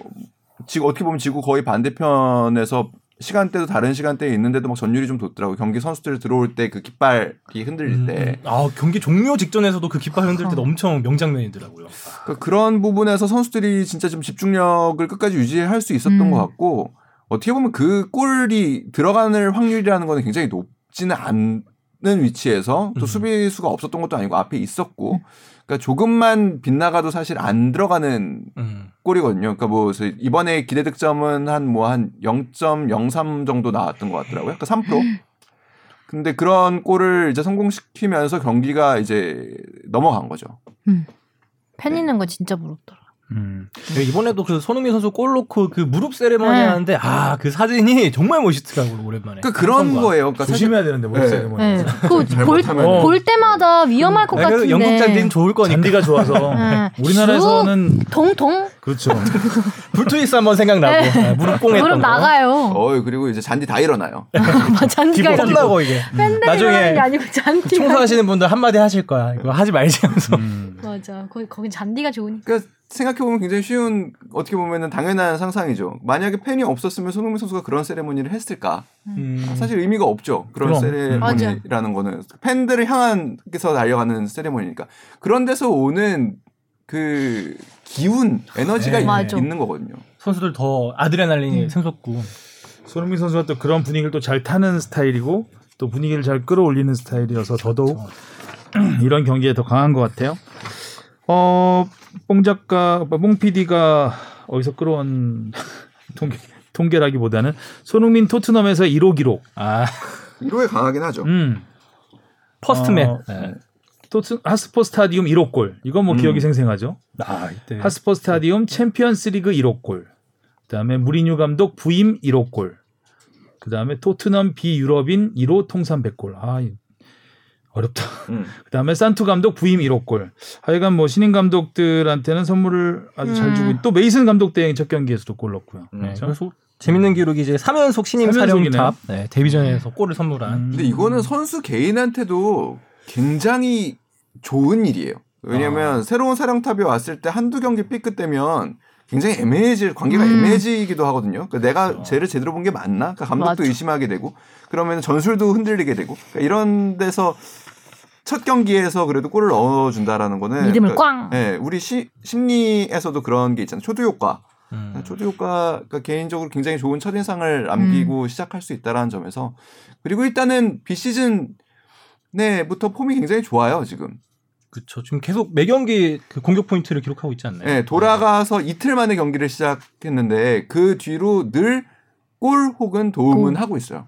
지금 어떻게 보면 지구 거의 반대편에서 시간대도 다른 시간대에 있는데도 막 전율이 좀 돋더라고요. 경기 선수들 들어올 때 그 깃발이 흔들릴 때. 아 경기 종료 직전에서도 그 깃발 흔들 때도 어. 엄청 명장면이더라고요. 그러니까 그런 부분에서 선수들이 진짜 좀 집중력을 끝까지 유지할 수 있었던 음. 것 같고 어떻게 보면 그 골이 들어가는 확률이라는 거는 굉장히 높지는 않는 위치에서 또 음. 수비수가 없었던 것도 아니고 앞에 있었고 그러니까 조금만 빗나가도 사실 안 들어가는 음. 골이거든요. 그러니까 뭐 이번에 기대 득점은 한 뭐 한 0.03 정도 나왔던 것 같더라고요. 그러니까 3%. 근데 그런 골을 이제 성공시키면서 경기가 이제 넘어간 거죠. 팬 있는 거 진짜 부럽더라. 음. 네, 이번에도 그 손흥민 선수 골 넣고 그 무릎 세레머니 네. 하는데 아 그 사진이 정말 멋있더라고요 오랜만에. 그러니까 그런. 거예요. 그러니까 사실 조심해야 되는데 뭐 네. 세레모니. 네. 그볼 어. 볼 때마다 위험할 것 아, 그 같은데. 영국 잔디는 좋을 거니까. 잔디가 좋아서 네. 우리나라에서는 동동 그렇죠. 불투이스 한번 생각나고 네. 아, 무릎 꽁했던 무릎 거. 나가요. 어 그리고 이제 잔디 다 일어나요. 잔디가 기본 이렇게 혼나고 이게 팬들이 나중에 아니고 잔디가. 청소하시는 분들 한마디 하실 거야. 이거 하지 말지 하면서. 음. 맞아. 거기 거기 잔디가 좋으니까. 그러니까 생각해 보면 굉장히 쉬운 어떻게 보면은 당연한 상상이죠. 만약에 팬이 없었으면 손흥민 선수가 그런 세레모니를 했을까? 음. 사실 의미가 없죠. 그런 그럼. 세레모니라는 거는 팬들을 향한게서 달려가는 세레모니니까. 그런 데서 오는 그 기운, 에너지가 네. 있- 맞아. 있는 거거든요. 선수들 더 아드레날린이 음. 샘솟고. 손흥민 선수가 또 그런 분위기를 또 잘 타는 스타일이고 또 분위기를 잘 끌어올리는 스타일이어서 더더욱 이런 경기에 더 강한 것 같아요. 어, 뽕 작가, 뽕 PD가 어디서 끌어온 통계, 통계라기보다는 손흥민 토트넘에서 1호 기록. 아 1호에 강하긴 하죠. 음. First Man. 어, 네. 토트 홋스퍼 스타디움 1호 골. 이건 뭐 음. 기억이 생생하죠. 아 이때. 홋스퍼 스타디움 챔피언스리그 1호 골. 그다음에 무리뉴 감독 부임 1호 골. 그다음에 토트넘 비유럽인 1호 통산 100골. 아 이- 어렵다. 음. 그다음에 산투 감독 부임 1호 골. 하여간 뭐 신인 감독들한테는 선물을 아주 잘 음. 주고 있- 또 메이슨 감독 대행 첫 경기에서도 골 넣고요. 음. 네, 그렇죠? 그래서 재밌는 기록이 이제 3연속 신임 삼연속이네요. 사령탑 네, 데뷔전에서 골을 선물한. 음. 근데 이거는 선수 개인한테도 굉장히 좋은 일이에요. 왜냐하면 아. 새로운 사령탑이 왔을 때 한두 경기 삐끗되면 굉장히 애매해질 관계가 음. 애매해지기도 하거든요. 그러니까 내가 쟤를 제대로 본 게 맞나? 그러니까 감독도 맞아. 의심하게 되고 그러면 전술도 흔들리게 되고 그러니까 이런 데서 첫 경기에서 그래도 골을 넣어준다라는 거는 믿음을 그러니까, 꽝. 네, 우리 시, 심리에서도 그런 게 있잖아요. 초두 효과. 음. 초두 효과가 개인적으로 굉장히 좋은 첫인상을 남기고 음. 시작할 수 있다라는 점에서 그리고 일단은 비시즌 내부터 폼이 굉장히 좋아요 지금. 그렇죠. 지금 계속 매 경기 그 공격 포인트를 기록하고 있지 않나요? 네, 돌아가서 이틀 만에 경기를 시작했는데 그 뒤로 늘 골 혹은 도움은 도움. 하고 있어요.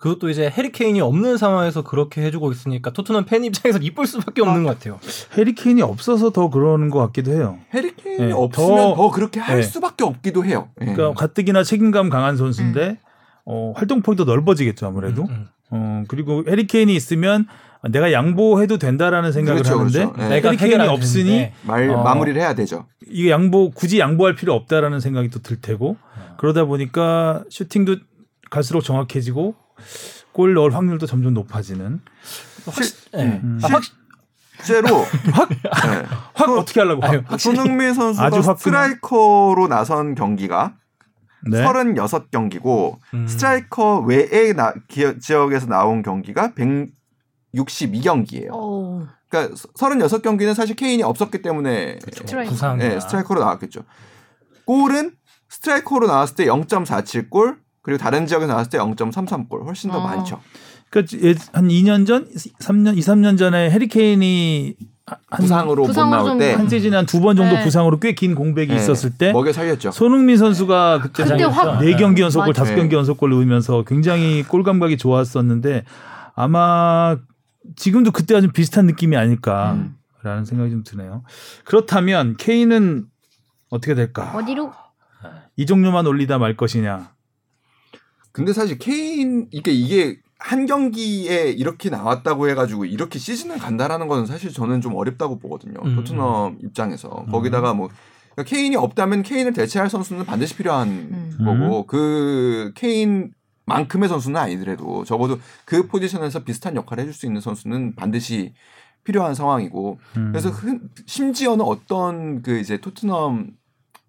그것도 이제 해리케인이 없는 상황에서 그렇게 해주고 있으니까 토트넘 팬 입장에서 이쁠 수밖에 없는 것 같아요. 해리케인이 없어서 더 그러는 것 같기도 해요. 해리케인이 네, 없으면 더- 더, 그렇게 할 네. 수밖에 없기도 해요. 네. 그러니까 가뜩이나 책임감 강한 선수인데 어, 활동 폭이 더 넓어지겠죠 아무래도. 음, 음. 어 그리고 해리케인이 있으면 내가 양보해도 된다라는 생각을 그렇죠, 하는데 그렇죠. 네. 내가 해리케인이 해결하면 없으니 되는데. 말 어. 마무리를 해야 되죠. 이게 양보 굳이 양보할 필요 없다라는 생각이 또 들 테고 그러다 보니까 슈팅도 갈수록 정확해지고 골 넣을 확률도 점점 높아지는 확 실, 네. 음. 아, 확, 실제로 확, 네. 확 어떻게 하려고 아유, 확 손흥민 선수가 아주 스트라이커로 나선 경기가 네. 36경기고 음. 스트라이커 외의 나- 기- 지역에서 나온 경기가 162경기예요. 오. 그러니까 36경기는 사실 케인이 없었기 때문에 스트라이커. 부상. 네, 스트라이커로 나왔겠죠. 골은 스트라이커로 나왔을 때 0.47골 그리고 다른 지역에서 나왔을 때 0.33골 훨씬 더 어. 많죠. 그러니까 예- 한 2년 전, 3년, 2, 3년 전에 해리케인이 한, 부상으로 못 부상으로 나올 좀때한 시즌에 한 두 번 정도 네. 부상으로 꽤 긴 공백이 예, 있었을 때 먹여 살렸죠. 손흥민 선수가 그때, 그때 확- 네 경기 연속골. 다섯 경기 연속골 넣으면서 굉장히 골 감각이 좋았었는데 아마 지금도 그때와 좀 비슷한 느낌이 아닐까라는 음. 생각이 좀 드네요. 그렇다면 케인은 어떻게 될까? 어디로? 이 종류만 올리다 말 것이냐? 근데 사실 케인 이게 이게 한 경기에 이렇게 나왔다고 해가지고 이렇게 시즌을 간다라는 거는 사실 저는 좀 어렵다고 보거든요. 음. 토트넘 입장에서 거기다가 뭐 그러니까 케인이 없다면 케인을 대체할 선수는 반드시 필요한 음. 거고 그 케인 만큼의 선수는 아니더라도 적어도 그 포지션에서 비슷한 역할을 해줄 수 있는 선수는 반드시 필요한 상황이고 음. 그래서 흔- 심지어는 어떤 그 이제 토트넘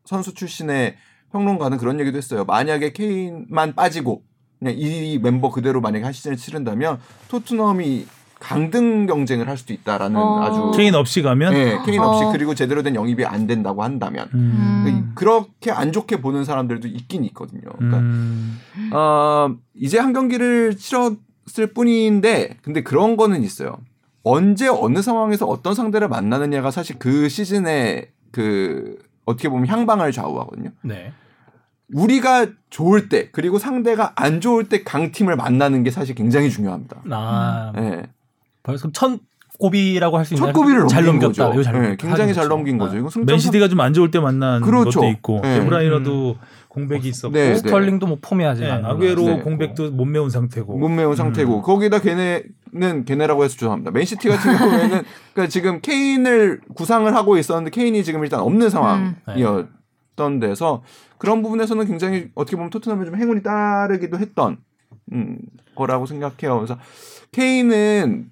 선수 출신의 평론가는 그런 얘기도 했어요. 만약에 케인만 빠지고 그냥 이 멤버 그대로 만약에 한 시즌을 치른다면 토트넘이 강등 경쟁을 할 수도 있다라는 어. 아주 케인 없이 가면 네, 케인 없이 어. 그리고 제대로 된 영입이 안 된다고 한다면 음. 음. 그렇게 안 좋게 보는 사람들도 있긴 있거든요. 그러니까 음. 어, 이제 한 경기를 치렀을 뿐인데, 근데 그런 거는 있어요. 언제 어느 상황에서 어떤 상대를 만나느냐가 사실 그 시즌의 그 어떻게 보면 향방을 좌우하거든요. 네. 우리가 좋을 때 그리고 상대가 안 좋을 때 강팀을 만나는 게 사실 굉장히 중요합니다. 아 예. 벌써 첫 고비라고 할 수 있나요? 첫 고비를 잘 넘긴 넘겼다. 거죠. 이거 잘 예, 넘겼다. 굉장히 잘 그렇죠. 넘긴 거죠. 아. 이거 승점 맨시티가 좀 안 좋을 때 만난 그렇죠. 것도 있고 네. 데브라이너도 공백이 있었고 네, 네. 스털링도 뭐 폼이 아직 네, 안 아구에로. 공백도 못 메운 상태고 못 메운 상태고 음. 거기다 걔네는 걔네라고 해서 죄송합니다. 맨시티 같은 경우에는 그러니까 지금 케인을 구상을 하고 있었는데 케인이 지금 일단 없는 상황이었 던 데서 그런 부분에서는 굉장히 어떻게 보면 토트넘에 좀 행운이 따르기도 했던 음, 거라고 생각해요. 그래서 케인은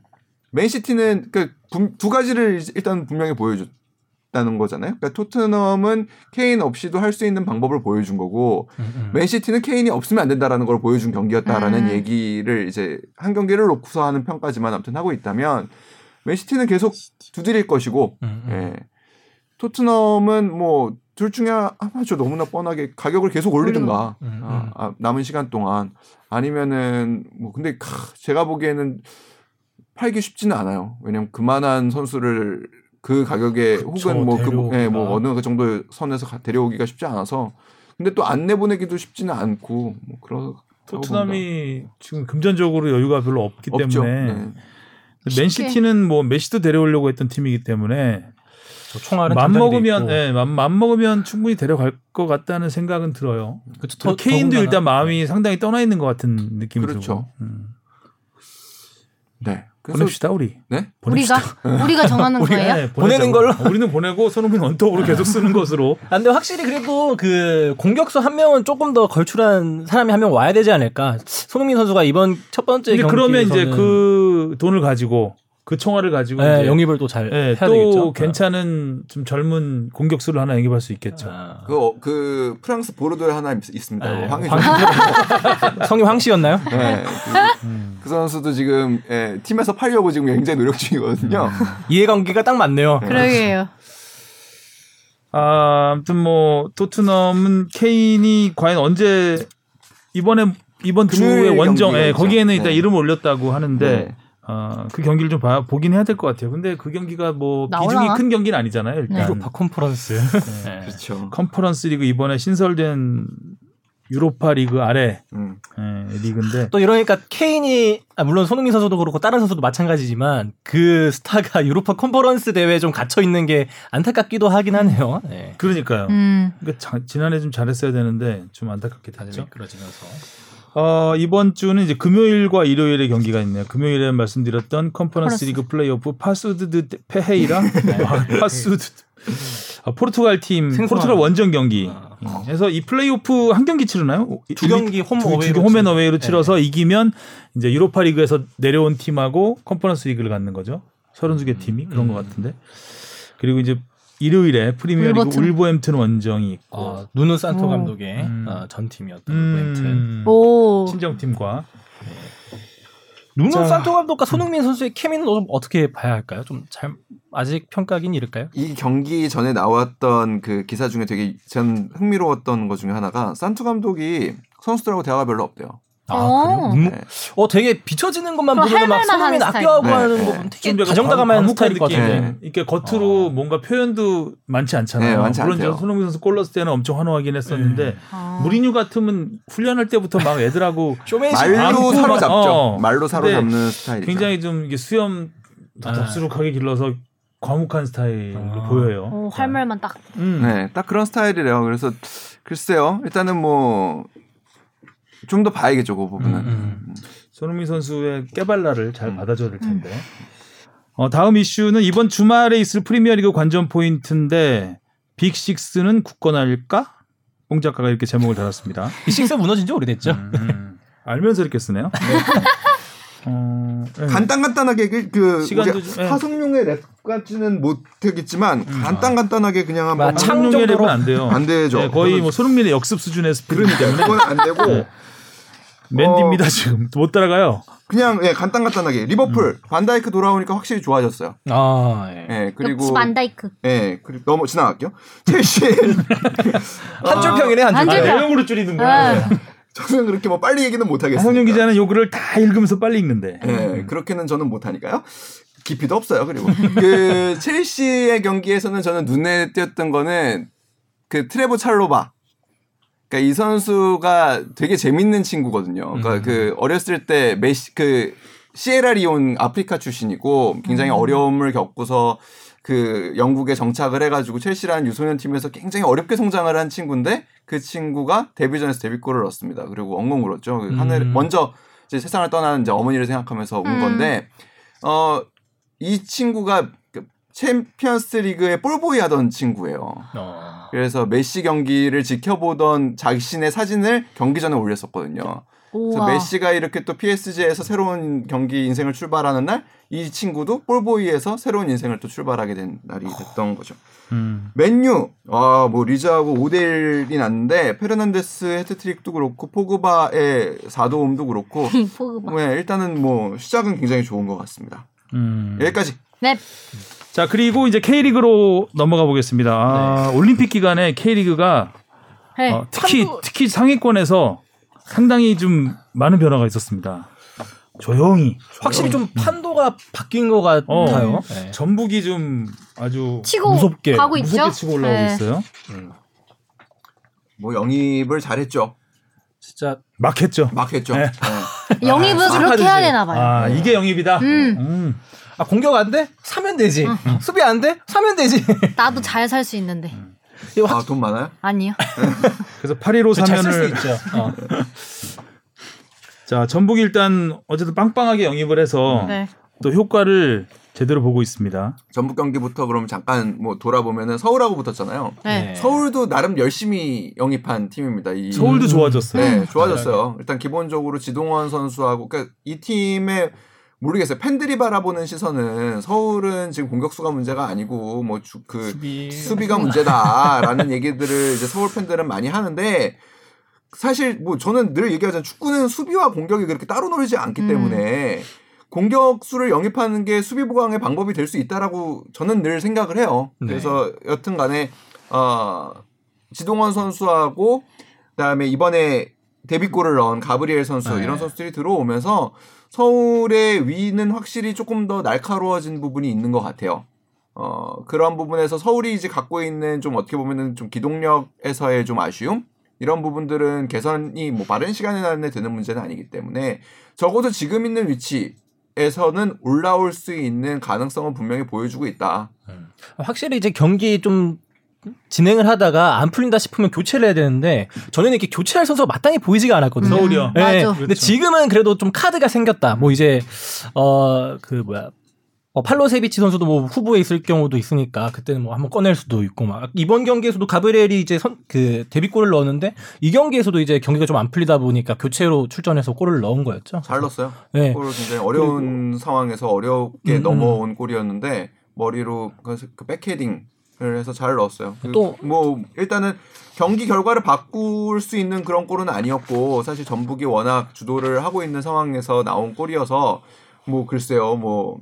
맨시티는 그두 가지를 일단 분명히 보여줬다는 거잖아요. 그러니까 토트넘은 케인 없이도 할 수 있는 방법을 보여준 거고 음, 음. 맨시티는 케인이 없으면 안 된다라는 걸 보여준 경기였다라는 음. 얘기를 이제 한 경기를 놓고서 하는 평가지만 아무튼 하고 있다면 맨시티는 계속 두드릴 것이고 음, 음. 예. 토트넘은 뭐 둘 중에 하나죠 너무나 뻔하게 가격을 계속 올리든가 음, 음. 아, 아, 남은 시간 동안 아니면은 뭐 근데 캬, 제가 보기에는 팔기 쉽지는 않아요 왜냐면 그만한 선수를 그 가격에 그쵸, 혹은 뭐그 데려오기가. 예, 뭐 어느 그 정도 선에서 가- 데려오기가 쉽지 않아서 근데 또 안 내보내기도 쉽지는 않고 뭐 그런 토트넘이 지금 금전적으로 여유가 별로 없기 없죠. 때문에 네. 맨시티는 뭐 메시도 데려오려고 했던 팀이기 때문에 저 총알은 맘 먹으면. 예, 맘, 맘 먹으면 충분히 데려갈 것 같다는 생각은 들어요. 더- 케인도 더군다나- 일단 마음이 상당히 떠나 있는 것 같은 느낌이 그렇죠. 들고. 음. 네. 보냅시다 우리. 네? 우리가 우리가 정하는 거예요? 네, 보내는 걸로? 어, 우리는 보내고 손흥민 원톱으로 계속 쓰는 것으로. 아, 근데 확실히 그래도 그 공격수 한 명은 조금 더 걸출한 사람이 한 명 와야 되지 않을까. 손흥민 선수가 이번 첫 번째 근데 그러면 이제 그 돈을 가지고 그 총알을 가지고 네, 이제 영입을 또잘 예, 해야 또 되겠죠. 괜찮은 좀 젊은 공격수를 하나 영입할 수 있겠죠. 아. 그, 어, 그 프랑스 보르도에 하나 있, 습니다 네. 황- 성이 황 씨였나요? 네. 그, 그 선수도 지금 예, 팀에서 팔려고 지금 굉장히 노력 중이거든요. 이해관계가 딱 맞네요. 그러게요. 아, 아무튼 뭐 토트넘은 케인이 과연 언제 이번에 이번 주에 원정 예. 거기에는 일단 네. 이름을 올렸다고 하는데 네. 어, 그 경기를 좀 봐, 보긴 해야 될 것 같아요. 근데 그 경기가 뭐 나올라나? 비중이 큰 경기는 아니잖아요. 일단 유로파 컨퍼런스. 네. 그렇죠. 컨퍼런스 리그 이번에 신설된 유로파 리그 아래 음. 예, 리그인데 또 이러니까 케인이 아, 물론 손흥민 선수도 그렇고 다른 선수도 마찬가지지만 그 스타가 유로파 컨퍼런스 대회에 좀 갇혀 있는 게 안타깝기도 하긴 하네요. 네. 그러니까요. 음. 그러니까 자- 지난해 좀 잘했어야 되는데 좀 안타깝게 됐죠. 미끄러지면서. 어, 이번 주는 이제 금요일과 일요일에 경기가 있네요. 금요일에 말씀드렸던 컨퍼런스. 리그 플레이오프 파수스 드 페헤이라 아, 파수스 드 아, 포르투갈 팀 생소한- 포르투갈 원정 경기. 아. 음, 그래서 이 플레이오프 한 경기 치르나요? 두 경기 홈 두, 두 어웨이로 개 홈앤 치- 어웨이로 네. 치러서 이기면 이제 유로파 리그에서 내려온 팀하고 컨퍼런스 리그를 갖는 거죠. 32개 팀이 그런 음. 것 같은데. 그리고 이제 일요일에 프리미어리그 울버튼. 울버햄튼 원정이 있고 어, 누누 산토 오. 감독의 음. 어, 전 팀이었던 울버햄튼. 음, 오. 친정팀과 누누 자. 산토 감독과 손흥민 선수의 케미는 좀 어떻게 봐야 할까요? 좀 잘 아직 평가하긴 이를까요? 이 경기 전에 나왔던 그 기사 중에 되게 전 흥미로웠던 것 중에 하나가 산투 감독이 선수들하고 대화가 별로 없대요. 아, 어. 그래요? 음, 네. 어, 되게 비춰지는 것만 보면 막 하는 아껴하고 스타일. 하는 네, 거 네. 되게 과묵한 스타일일 것 느낌. 같은데. 네. 이렇게 겉으로 어. 뭔가 표현도 많지 않잖아요. 네, 많지 물론. 저 손흥민 선수 골 넣었을 때는 엄청 환호하긴 했었는데 아. 무리뉴 같으면 훈련할 때부터 막 애들하고 말로 사로잡죠. 어. 말로 사로잡는 스타일이죠. 굉장히 좀 이게 수염 아. 답수룩하게 길러서 과묵한 스타일로 아. 보여요. 어, 할 말만 딱. 음. 네, 딱 그런 스타일이래요. 그래서 글쎄요. 일단은 뭐 좀 더 봐야겠죠, 그 부분은. 음, 음. 손흥민 선수의 깨발랄을 음. 잘 받아줘야 될 텐데. 어, 다음 이슈는 이번 주말에 있을 프리미어리그 관전 포인트인데 Big Six는 굳건할까? 뽕 작가가 이렇게 제목을 달았습니다. Big Six 무너진 지 오래됐죠. 음, 알면서 이렇게 쓰네요. 어, 네. 간단간단하게 그, 그 시간도 우리가 좀- 예. 화성룡의 랩까지는 못하겠지만 간단간단하게 그냥 한번 창- 창룡의 정도로? 랩은 안 돼요. 안 되죠. 네, 거의 뭐 손흥민의 역습 수준의 스피드 때문에 그건 안 되고 네. 맨디입니다 지금 못 따라가요. 그냥 예, 간단간단하게 리버풀 반다이크 돌아오니까 확실히 좋아졌어요. 아, 예. 예, 그리고 역시 반다이크. 예, 그리고 넘어 지나갈게요. 첼시 한줄 평이네 한 줄. 한 아, 평. 내용으로 줄이는 아. 거야. 저는 그렇게 뭐 빨리 얘기는 못 하겠어요. 황영 기자는 요구를 다 읽으면서 빨리 읽는데. 예, 그렇게는 저는 못하니까요. 깊이도 없어요. 그리고 그 첼시의 경기에서는 저는 눈에 띄었던 거는 그 트레보 찰로바. 그러니까 이 선수가 되게 재밌는 친구거든요. 그러니까 음. 그 어렸을 때 메시 그 시에라리온 아프리카 출신이고 굉장히 어려움을 겪고서 그 영국에 정착을 해가지고 첼시라는 유소년 팀에서 굉장히 어렵게 성장을 한 친구인데 그 친구가 데뷔전에서 데뷔골을 넣었습니다. 그리고 엉엉 울었죠. 그 하늘 음. 먼저 이제 세상을 떠나는 이제 어머니를 생각하면서 운 음. 건데 어 이 친구가 그 챔피언스 리그의 볼보이 하던 친구예요. 어. 그래서 메시 경기를 지켜보던 자신의 사진을 경기 전에 올렸었거든요. 그래서. 메시가 이렇게 또 PSG에서 새로운 경기 인생을 출발하는 날 이 친구도 볼보이에서 새로운 인생을 또 출발하게 된 날이 됐던 거죠. 음. 맨유 아뭐 리즈하고 5대 1이 났는데 페르난데스 해트트릭도 그렇고 포그바의 4도움도 그렇고 포그바. 네, 일단은 뭐 시작은 굉장히 좋은 것 같습니다. 음. 여기까지. 네. 자 그리고 이제 K리그로 넘어가 보겠습니다. 아, 올림픽 기간에 K리그가 네. 어, 특히 참고- 특히 상위권에서 상당히 좀 많은 변화가 있었습니다. 조용히 확실히 좀 판도가 바뀐 것 같아요. 어. 네. 전북이 좀 아주 치고 무섭게, 가고 있죠. 무섭게 치고 올라오고 네. 있어요. 음. 뭐 영입을 잘했죠. 진짜 막 했죠. 막 했죠. 네. 네. 영입을 아, 그렇게. 해야 되나 봐요. 아 이게 영입이다. 음. 음. 아 공격 안 돼? 사면 되지. 수비 안 돼? 사면 되지. 나도 잘 살 수 있는데. 이거 아, 돈 많아요? 아니요. 그래서 815 잘쓸 수 사면을 있죠. 어. 자 전북이 일단 어쨌든 빵빵하게 영입을 해서 네. 또 효과를 제대로 보고 있습니다. 전북 경기부터 그럼 잠깐 뭐 돌아보면은 서울하고 붙었잖아요. 네. 네. 서울도 나름 열심히 영입한 팀입니다. 이 서울도 음. 좋아졌어요. 네, 좋아졌어요. 일단 기본적으로 지동원 선수하고 그러니까 이 팀의 모르겠어요. 팬들이 바라보는 시선은 서울은 지금 공격수가 문제가 아니고 뭐 그 수비 수비가 문제다라는 얘기들을 이제 서울 팬들은 많이 하는데 사실 뭐 저는 늘 얘기하잖아요. 축구는 수비와 공격이 그렇게 따로 놀지 않기 음. 때문에 공격수를 영입하는 게 수비 보강의 방법이 될 수 있다라고 저는 늘 생각을 해요. 네. 그래서 여튼 간에 어 지동원 선수하고 그다음에 이번에 데뷔골을 넣은 가브리엘 선수 네. 이런 선수들이 들어오면서 서울의 위는 확실히 조금 더 날카로워진 부분이 있는 것 같아요. 어, 그런 부분에서 서울이 이제 갖고 있는 좀 어떻게 보면은 좀 기동력에서의 좀 아쉬움? 이런 부분들은 개선이 뭐 빠른 시간에 안에 되는 문제는 아니기 때문에 적어도 지금 있는 위치 에서는 올라올 수 있는 가능성은 분명히 보여주고 있다. 확실히 이제 경기 좀 진행을 하다가 안 풀린다 싶으면 교체를 해야 되는데 전에는 이렇게 교체할 선수가 마땅히 보이지가 않았거든요. 서울이요. 음, 맞아. 근데 그렇죠. 지금은 그래도 좀 카드가 생겼다. 뭐 이제 어 그 뭐야 어, 팔로세비치 선수도 뭐 후보에 있을 경우도 있으니까 그때는 뭐 한번 꺼낼 수도 있고 막 이번 경기에서도 가브리엘이 이제 선, 그 데뷔골을 넣었는데 이 경기에서도 이제 경기가 좀 안 풀리다 보니까 교체로 출전해서 골을 넣은 거였죠. 잘 넣었어요. 네. 골을 굉장히 어려운 상황에서 어렵게 음, 넘어온 골이었는데 머리로 그, 그 백헤딩을 해서 잘 넣었어요. 그 또- 뭐 일단은 경기 결과를 바꿀 수 있는 그런 골은 아니었고 사실 전북이 워낙 주도를 하고 있는 상황에서 나온 골이어서 뭐 글쎄요 뭐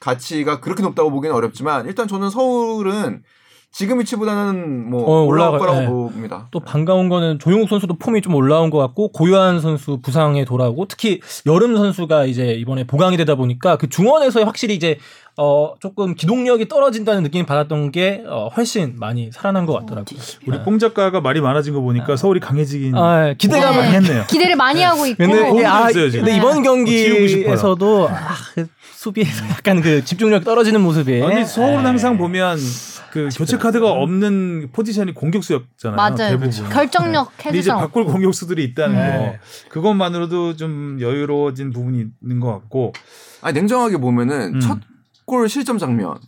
가치가 그렇게 높다고 보기는 어렵지만 일단 저는 서울은 지금 위치보다는 뭐 어, 올라갈 거라고 네. 봅니다. 또 반가운 거는 조용욱 선수도 폼이 좀 올라온 것 같고 고요한 선수 부상에 돌아오고 특히 여름 선수가 이제 이번에 보강이 되다 보니까 그 중원에서 확실히 이제 어 조금 기동력이 떨어진다는 느낌을 받았던 게 어, 훨씬 많이 살아난 것 같더라고요. 우리 뽕 작가가 말이 많아진 거 보니까 서울이 강해지긴 아, 기대가 네. 많이 했네요. 기대를 많이 하고 있고. 근데, 아, 지금. 근데 이번 싶어요. 경기에서도 아, 그 수비에서 약간 그 집중력 떨어지는 모습에 아니 서울은 에. 항상 보면 그 교체 카드가 없는 포지션이 공격수였잖아요. 맞아요. 대부분. 결정력 근데 이제. 바꿀 공격수들이 있다는 네. 거 그것만으로도 좀 여유로워진 부분이 있는 것 같고 아니 냉정하게 보면은 음. 첫골 실점 장면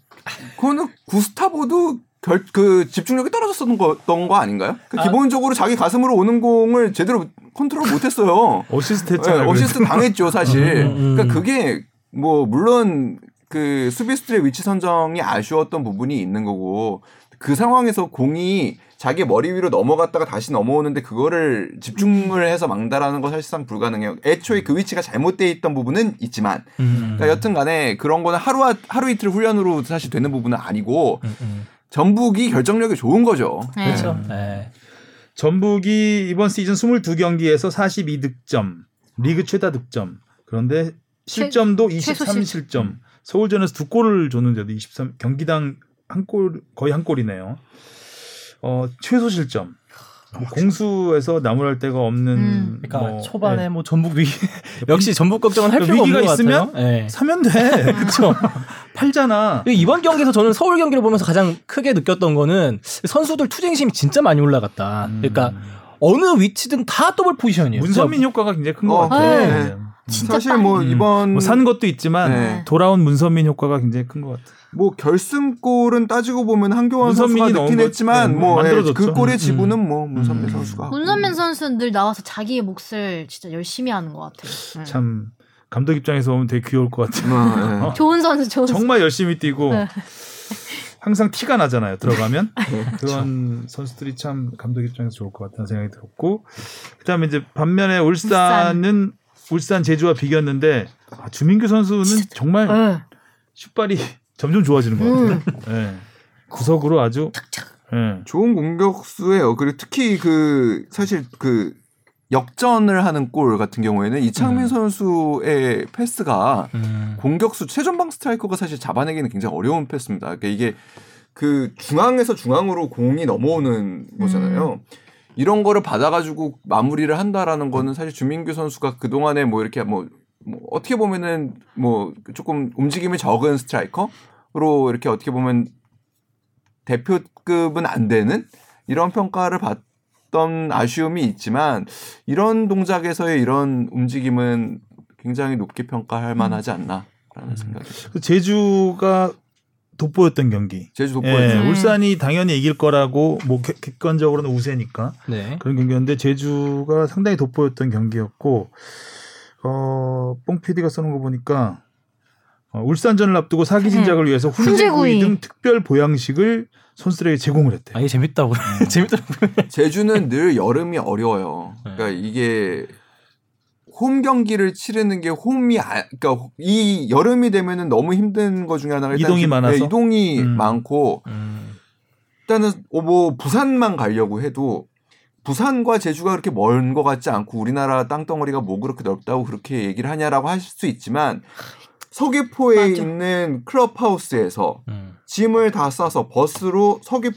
그거는 구스타보도 결, 그 집중력이 떨어졌었던 거, 던거 아닌가요? 그 아. 기본적으로 자기 가슴으로 오는 공을 제대로 컨트롤 못했어요. 어시스트 네, 했잖아요. 어시스트 당했죠 사실. 음, 음. 그러니까 그게 뭐 물론 그 수비수들의 위치 선정이 아쉬웠던 부분이 있는 거고 그 상황에서 공이 자기 머리 위로 넘어갔다가 다시 넘어오는데 그거를 집중을 해서 막다라는 건 사실상 불가능해요. 애초에 그 위치가 잘못돼 있던 부분은 있지만 음, 그러니까 여튼간에 그런 거는 하루 하루 이틀 훈련으로 사실 되는 부분은 아니고 음, 음. 전북이 결정력이 좋은 거죠. 네. 그렇죠. 네. 전북이 이번 시즌 22경기에서 42득점, 리그 최다 득점. 그런데 실점도 최소 23실점. 서울전에서 두 골을 줬는데도 23 경기당 한 골 거의 한 골이네요. 어 최소 실점. 뭐 공수에서 나무랄 데가 없는 음. 그러니까 뭐, 초반에 예. 뭐 전북 위기 역시 전북 걱정은 할 필요가 위기가 없는 것 있으면 같아요. 네. 사면 돼. 그렇죠. 팔잖아. 이번 경기에서 저는 서울 경기를 보면서 가장 크게 느꼈던 거는 선수들 투쟁심이 진짜 많이 올라갔다. 음. 그러니까 어느 위치든 다 더블 포지션이에요. 문선민 효과가 굉장히 큰것 어, 같아요. 네. 네. 진짜 사실 딱- 뭐 음. 이번 뭐 산 것도 있지만 네. 돌아온 문선민 효과가 굉장히 큰 것 같아요. 뭐 결승골은 따지고 보면 한교원 선수가 넣긴 것- 했지만 네, 뭐 예. 그 골의 음, 지분은 뭐 문선민 음. 선수가. 문선민 선수는 늘 나와서 자기의 몫을 진짜 열심히 하는 것 같아요. 네. 참 감독 입장에서 보면 되게 귀여울 것 같아요. 어, 예. 좋은 선수, 좋은 선수. 정말 열심히 뛰고 네. 항상 티가 나잖아요. 들어가면 네, 그런 선수들이 참 감독 입장에서 좋을 것 같다는 생각이 들었고 그다음에 이제 반면에 울산은 울산 제주와 비겼는데 아, 주민규 선수는 정말 네. 슛발이 점점 좋아지는 것 같아요. 음. 예. 구석으로 아주 예. 좋은 공격수예요. 그리고 특히 그 사실 그 역전을 하는 골 같은 경우에는 이창민 음. 선수의 패스가 음. 공격수 최전방 스트라이커가 사실 잡아내기는 굉장히 어려운 패스입니다. 그러니까 이게 그 중앙에서 중앙으로 공이 넘어오는 거잖아요. 이런 거를 받아가지고 마무리를 한다라는 거는 사실 주민규 선수가 그 동안에 뭐 이렇게 뭐, 뭐 어떻게 보면은 뭐 조금 움직임이 적은 스트라이커로 이렇게 어떻게 보면 대표급은 안 되는 이런 평가를 받던 아쉬움이 있지만 이런 동작에서의 이런 움직임은 굉장히 높게 평가할 만하지 않나라는 생각이 듭니다. 그 제주가 돋보였던 경기. 제주 예, 돋보였죠. 음. 울산이 당연히 이길 거라고 뭐 객- 객관적으로는 우세니까 네. 그런 경기였는데 제주가 상당히 돋보였던 경기였고 어, 뽕 PD가 쓰는 거 보니까 어, 울산전을 앞두고 사기 진작을 위해서 훈제구이. 등 특별 보양식을 선수들에게 제공을 했대. 아, 이게 재밌다고. 재밌더라고요. 제주는 늘 여름이 어려워요. 네. 그러니까 이게 홈 경기를 치르는 게 홈이 아, 그러니까 이 여름이 되면은 너무 힘든 거 중에 하나가 이동이 기- 많아서? 네, 이동이 음. 많고 음. 일단은 어, 뭐 부산만 가려고 해도 부산과 제주가 그렇게 먼 것 같지 않고 우리나라 땅덩어리가 뭐 그렇게 넓다고 그렇게 얘기를 하냐라고 하실 수 있지만 서귀포에 맞아. 있는 클럽하우스에서 음. 짐을 다 싸서 버스로 서귀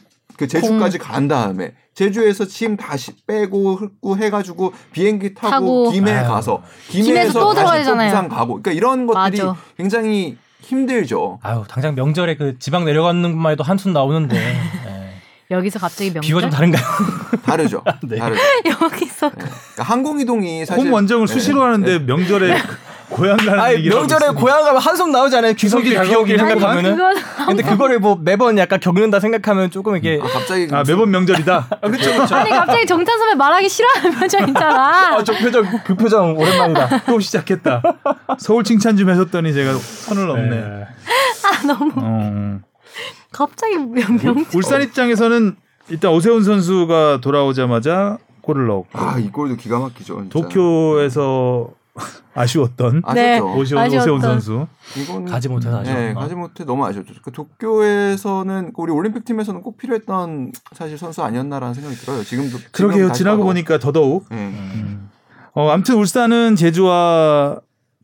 그 제주까지 간 다음에 제주에서 짐 다시 빼고 흙고 해가지고 비행기 타고, 타고. 김해 아유. 가서 김해에서 김해에서 또 다시 들어가야 또 되잖아요. 부산 가고 그러니까 이런 것들이 맞아. 굉장히 힘들죠. 아유, 당장 명절에 그 지방 내려가는 것만 해도 한숨 나오는데. 예. 여기서 갑자기 명절. 비가 좀 다른가요? 다르죠. 네. 다르죠. 여기서 네. 그러니까 항공 이동이 사실 홈 원정을 네. 수시로 하는데 명절에 고향 가는 아니, 명절에. 고향 가면 한숨 나오잖아요. 귀속이 다가오긴 생각하면은. 근데 그거를 뭐 매번 약간 겪는다 생각하면 조금 이게 아, 갑자기 아 매번 명절이다. 그렇죠 그렇죠. 아니 갑자기 정찬 선배 말하기 싫어하는 표정 있잖아. 아, 저 표정 그 표정 오랜만이다. 또 시작했다. 서울 칭찬 좀 하셨더니 제가 선을 넘네. 아 너무 어. 갑자기 명, 명 울산 입장에서는 일단 오세훈 선수가 돌아오자마자 골을 넣었고 아, 이 골도 기가 막히죠. 진짜. 도쿄에서 아쉬웠던 네. 아쉽죠. 오시, 아쉬웠던. 오세훈 선수. 이건 가지 못해서 아쉬웠나? 네, 가지 못해 너무 아쉬웠죠. 그 도쿄에서는 그 우리 올림픽 팀에서는 꼭 필요했던 사실 선수 아니었나라는 생각이 들어요. 지금도 그러게요. 지나고 봐도. 보니까 더더욱. 네. 어, 아무튼 울산은 제주와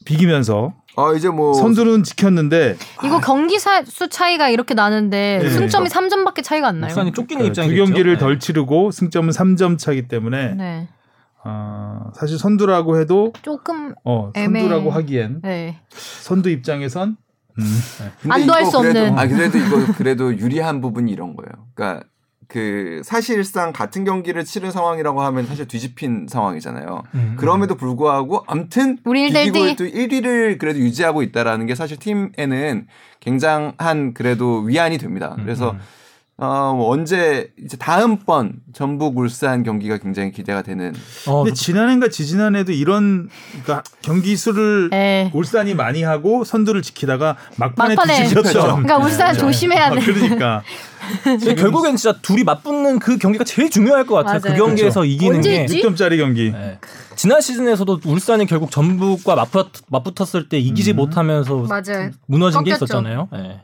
비기면서 아 이제 뭐 선두는 지켰는데 이거 경기 사, 수 차이가 이렇게 나는데 네. 승점이 3점밖에 차이가 안 나요. 울산이 쫓기는 두 입장이 경기를 됐죠. 덜 치르고 승점은 3점 차기 때문에 네. 어, 사실 선두라고 해도 조금 어, 애매해. 선두라고 하기엔 네. 선두 입장에선 음, 근데 안도할 수 그래도, 없는. 아 그래도 이거 그래도 유리한 부분이 이런 거예요. 그러니까 그 사실상 같은 경기를 치른 상황이라고 하면 사실 뒤집힌 상황이잖아요. 음. 그럼에도 불구하고 암튼 우리 이기고. 또 1위를 그래도 유지하고 있다라는 게 사실 팀에는 굉장한 그래도 위안이 됩니다. 음, 그래서 어, 뭐 언제 이제 다음번 전북 울산 경기가 굉장히 기대가 되는 어, 근데 지난해인가 지지난해도 이런 그러니까 경기 수를 네. 울산이 많이 하고 선두를 지키다가 막판에, 막판에. 뒤집혔죠. 그러니까 울산 조심해야 아, 돼. 그러니까 근데 결국엔 진짜 둘이 맞붙는 그 경기가 제일 중요할 것 같아요. 그 맞아요. 경기에서 이기는 언제 게. 있지? 6점짜리 경기. 네. 지난 시즌에서도 울산이 결국 전북과 맞붙, 맞붙었을 때 이기지 음. 못하면서 맞아요. 무너진 게 꺾였죠. 있었잖아요. 네.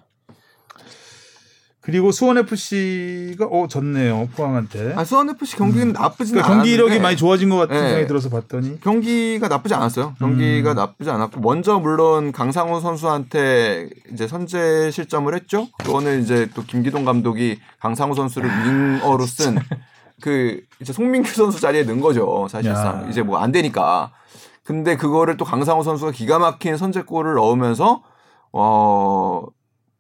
그리고 수원 FC가 어 졌네요 포항한테. 아 수원 FC 경기는 나쁘진 그러니까 않았는데 경기력이 많이 좋아진 것 같은 네. 생각이 들어서 봤더니 경기가 나쁘지 않았어요. 경기가 음. 나쁘지 않았고 먼저 물론 강상우 선수한테 이제 선제 실점을 했죠. 그거는 이제 또 김기동 감독이 강상우 선수를 윙어로 쓴 그 이제 송민규 선수 자리에 넣은 거죠. 사실상 야. 이제 뭐 안 되니까. 근데 그거를 또 강상우 선수가 기가 막힌 선제골을 넣으면서 어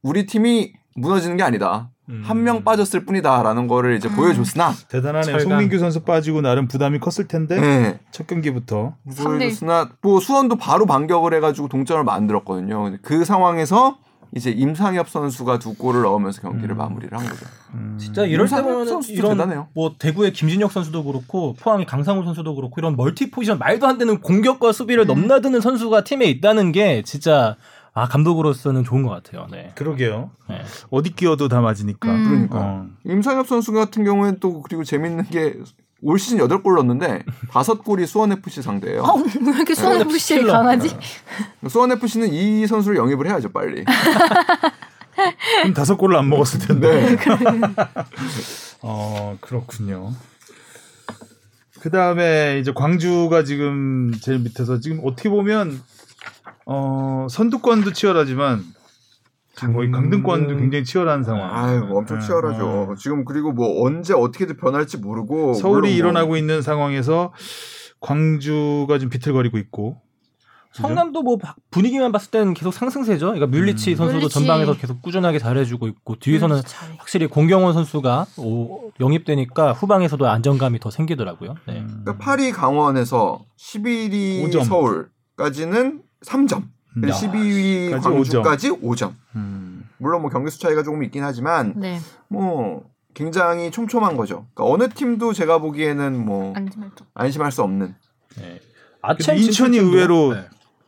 우리 팀이 무너지는 게 아니다. 음. 한명 빠졌을 뿐이다라는 거를 이제 보여줬으나 대단하네요. 철강. 송민규 선수 빠지고 나름 부담이 컸을 텐데 네. 첫 경기부터 보여줬으나 뭐 수원도 바로 반격을 해가지고 동점을 만들었거든요. 그 상황에서 이제 임상엽 선수가 두 골을 넣으면서 경기를 음. 마무리를 한 거죠. 음. 진짜 이럴 때 보면 이런 대단해요. 뭐 대구의 김진혁 선수도 그렇고 포항의 강상우 선수도 그렇고 이런 멀티 포지션 말도 안 되는 공격과 수비를 넘나드는 선수가 팀에 있다는 게 진짜 아 감독으로서는 좋은 것 같아요. 네. 그러게요. 네. 어디 끼어도 다 맞으니까. 음. 그러니까 어. 임상협 선수 같은 경우에는 또 그리고 재밌는 게 올 시즌 8골 넣었는데 5골이 수원 FC 상대예요. 어, 왜 이렇게 수원 FC를 킬러. 강하지? 수원 FC는 이 선수를 영입을 해야죠, 빨리. 그럼 다섯 골을 안 먹었을 텐데. 네. 어 그렇군요. 그 다음에 이제 광주가 지금 제일 밑에서 지금 어떻게 보면 어 선두권도 치열하지만 지금 거의 강등권도 굉장히 치열한 상황. 아유, 엄청 네, 치열하죠. 어. 지금 그리고 뭐 언제 어떻게든 변할지 모르고 서울이 뭐 일어나고 있는 상황에서 광주가 좀 비틀거리고 있고. 성남도 뭐 바- 분위기만 봤을 때는 계속 상승세죠. 그러니까 뮬리치 음. 선수도 뮬리치. 전방에서 계속 꾸준하게 잘해주고 있고 뒤에서는. 확실히 공경원 선수가 오, 영입되니까 후방에서도 안정감이 더 생기더라고요. 네. 음. 그러니까 8위 강원에서 11위 오 점. 서울까지는 3점. 야, 12위 까지 광주까지 5점. 음. 물론 뭐 경기수 차이가 조금 있긴 하지만 네. 뭐 굉장히 촘촘한 거죠. 그러니까 어느 팀도 제가 보기에는 뭐 안심할 수. 안심할 수 없는. 네. 아첸 인천이 의외로 네.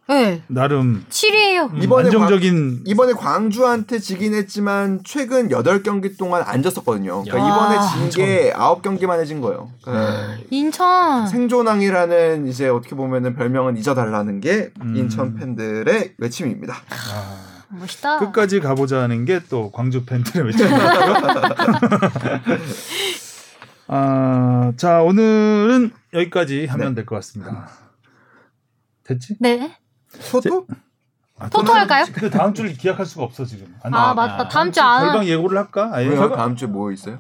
네. 나름 7위예요. 음, 이번에 안정적인 이번에 광주한테 지긴 했지만 최근 8경기 동안 안 졌었거든요. 그러니까 야. 이번에 아, 진게 9경기만 해진 거예요. 그러니까 인천. 생존왕이라는 이제 어떻게 보면은 별명은 잊어달라는 게 음. 인천 팬들의 외침입니다. 아, 멋있다. 끝까지 가보자는 게 또 광주 팬들의 외침이고요. 아, 자 오늘은 여기까지 하면 될것 같습니다. 됐지? 네. 토토? 아, 토토 또는- 할까요? 근데 다음 주를 기약할 수가 없어 지금. 안 아, 나와. 맞다. 다음 주 안. 결방 예고를 할까? 왜요? 다음 주에 뭐 있어요?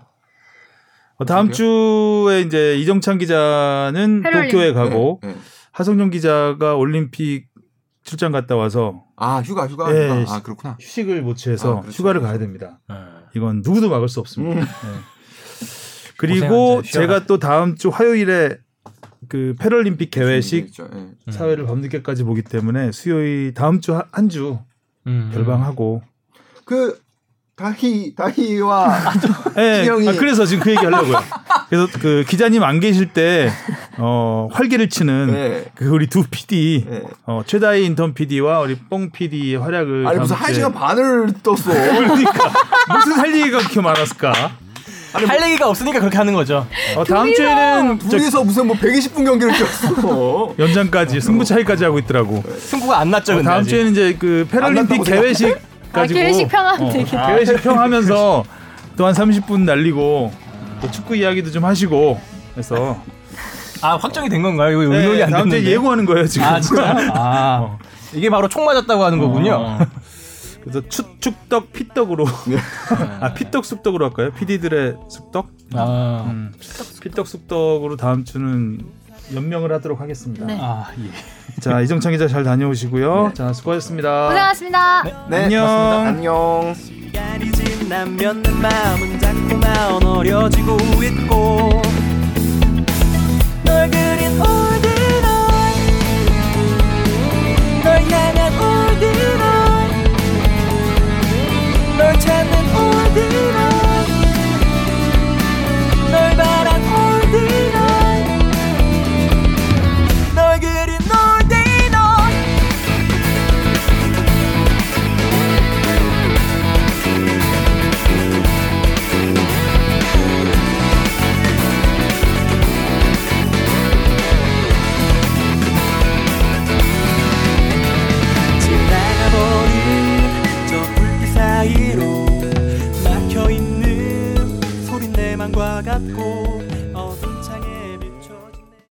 어, 다음 주에 이제 이정찬 기자는 패럴림. 도쿄에 가고 네, 네. 하성룡 기자가 올림픽 출장 갔다 와서 아 휴가 휴가 네, 휴가. 아 그렇구나. 휴식을 못 취해서 아, 그렇죠, 휴가를 그렇죠. 가야 됩니다. 네. 이건 누구도 막을 수 없습니다. 음. 네. 그리고. 제가 또 다음 주 화요일에 그 패럴림픽 개회식. 예. 음. 사회를 밤늦게까지 보기 때문에 수요일 다음 주 한주 음. 결방하고 그 다희 다희와 예, 신영이. 아, 그래서 지금 그 얘기 하려고요. 그래서 그 기자님 안 계실 때 어, 활기를 치는 네. 그 우리 두 PD 네. 어, 최다희 인턴 PD와 우리 뽕 PD의 활약을 아니 무슨 한 시간 반을 떴어. 그러니까 무슨 할 얘기가 그렇게 많았을까? 할 얘기가 없으니까 그렇게 하는 거죠. 어, 다음 주에는 저 둘이서 무슨 뭐 120분 경기를 뛰었어. 연장까지 승부 차이까지 하고 있더라고. 승부가 안 났죠. 어, 근데 다음 아직. 주에는 이제 그 패럴림픽 개회식 아, 가지고 개회식 평하면 어, 되게. 개회식 평하면서 또 한 30분 날리고 또 축구 이야기도 좀 하시고 해서 아 확정이 된 건가요? 이거 네, 의논이 안 다음 주에 됐는데. 예고하는 거예요 지금. 아 진짜? 아 이게 바로 총 맞았다고 하는 거군요. 어. 그래서 축 축덕 피떡으로 아 피떡 쑥떡으로 할까요? PD들의 쑥떡? 아, 음, 피떡 쑥떡으로 다음 주는 연명을 하도록 하겠습니다. 네. 아 예. 자 이정창 기자 잘 다녀오시고요. 자 수고하셨습니다. 고생하셨습니다. 네, 안녕. 고맙습니다. 안녕. 있고 널 향한 night 사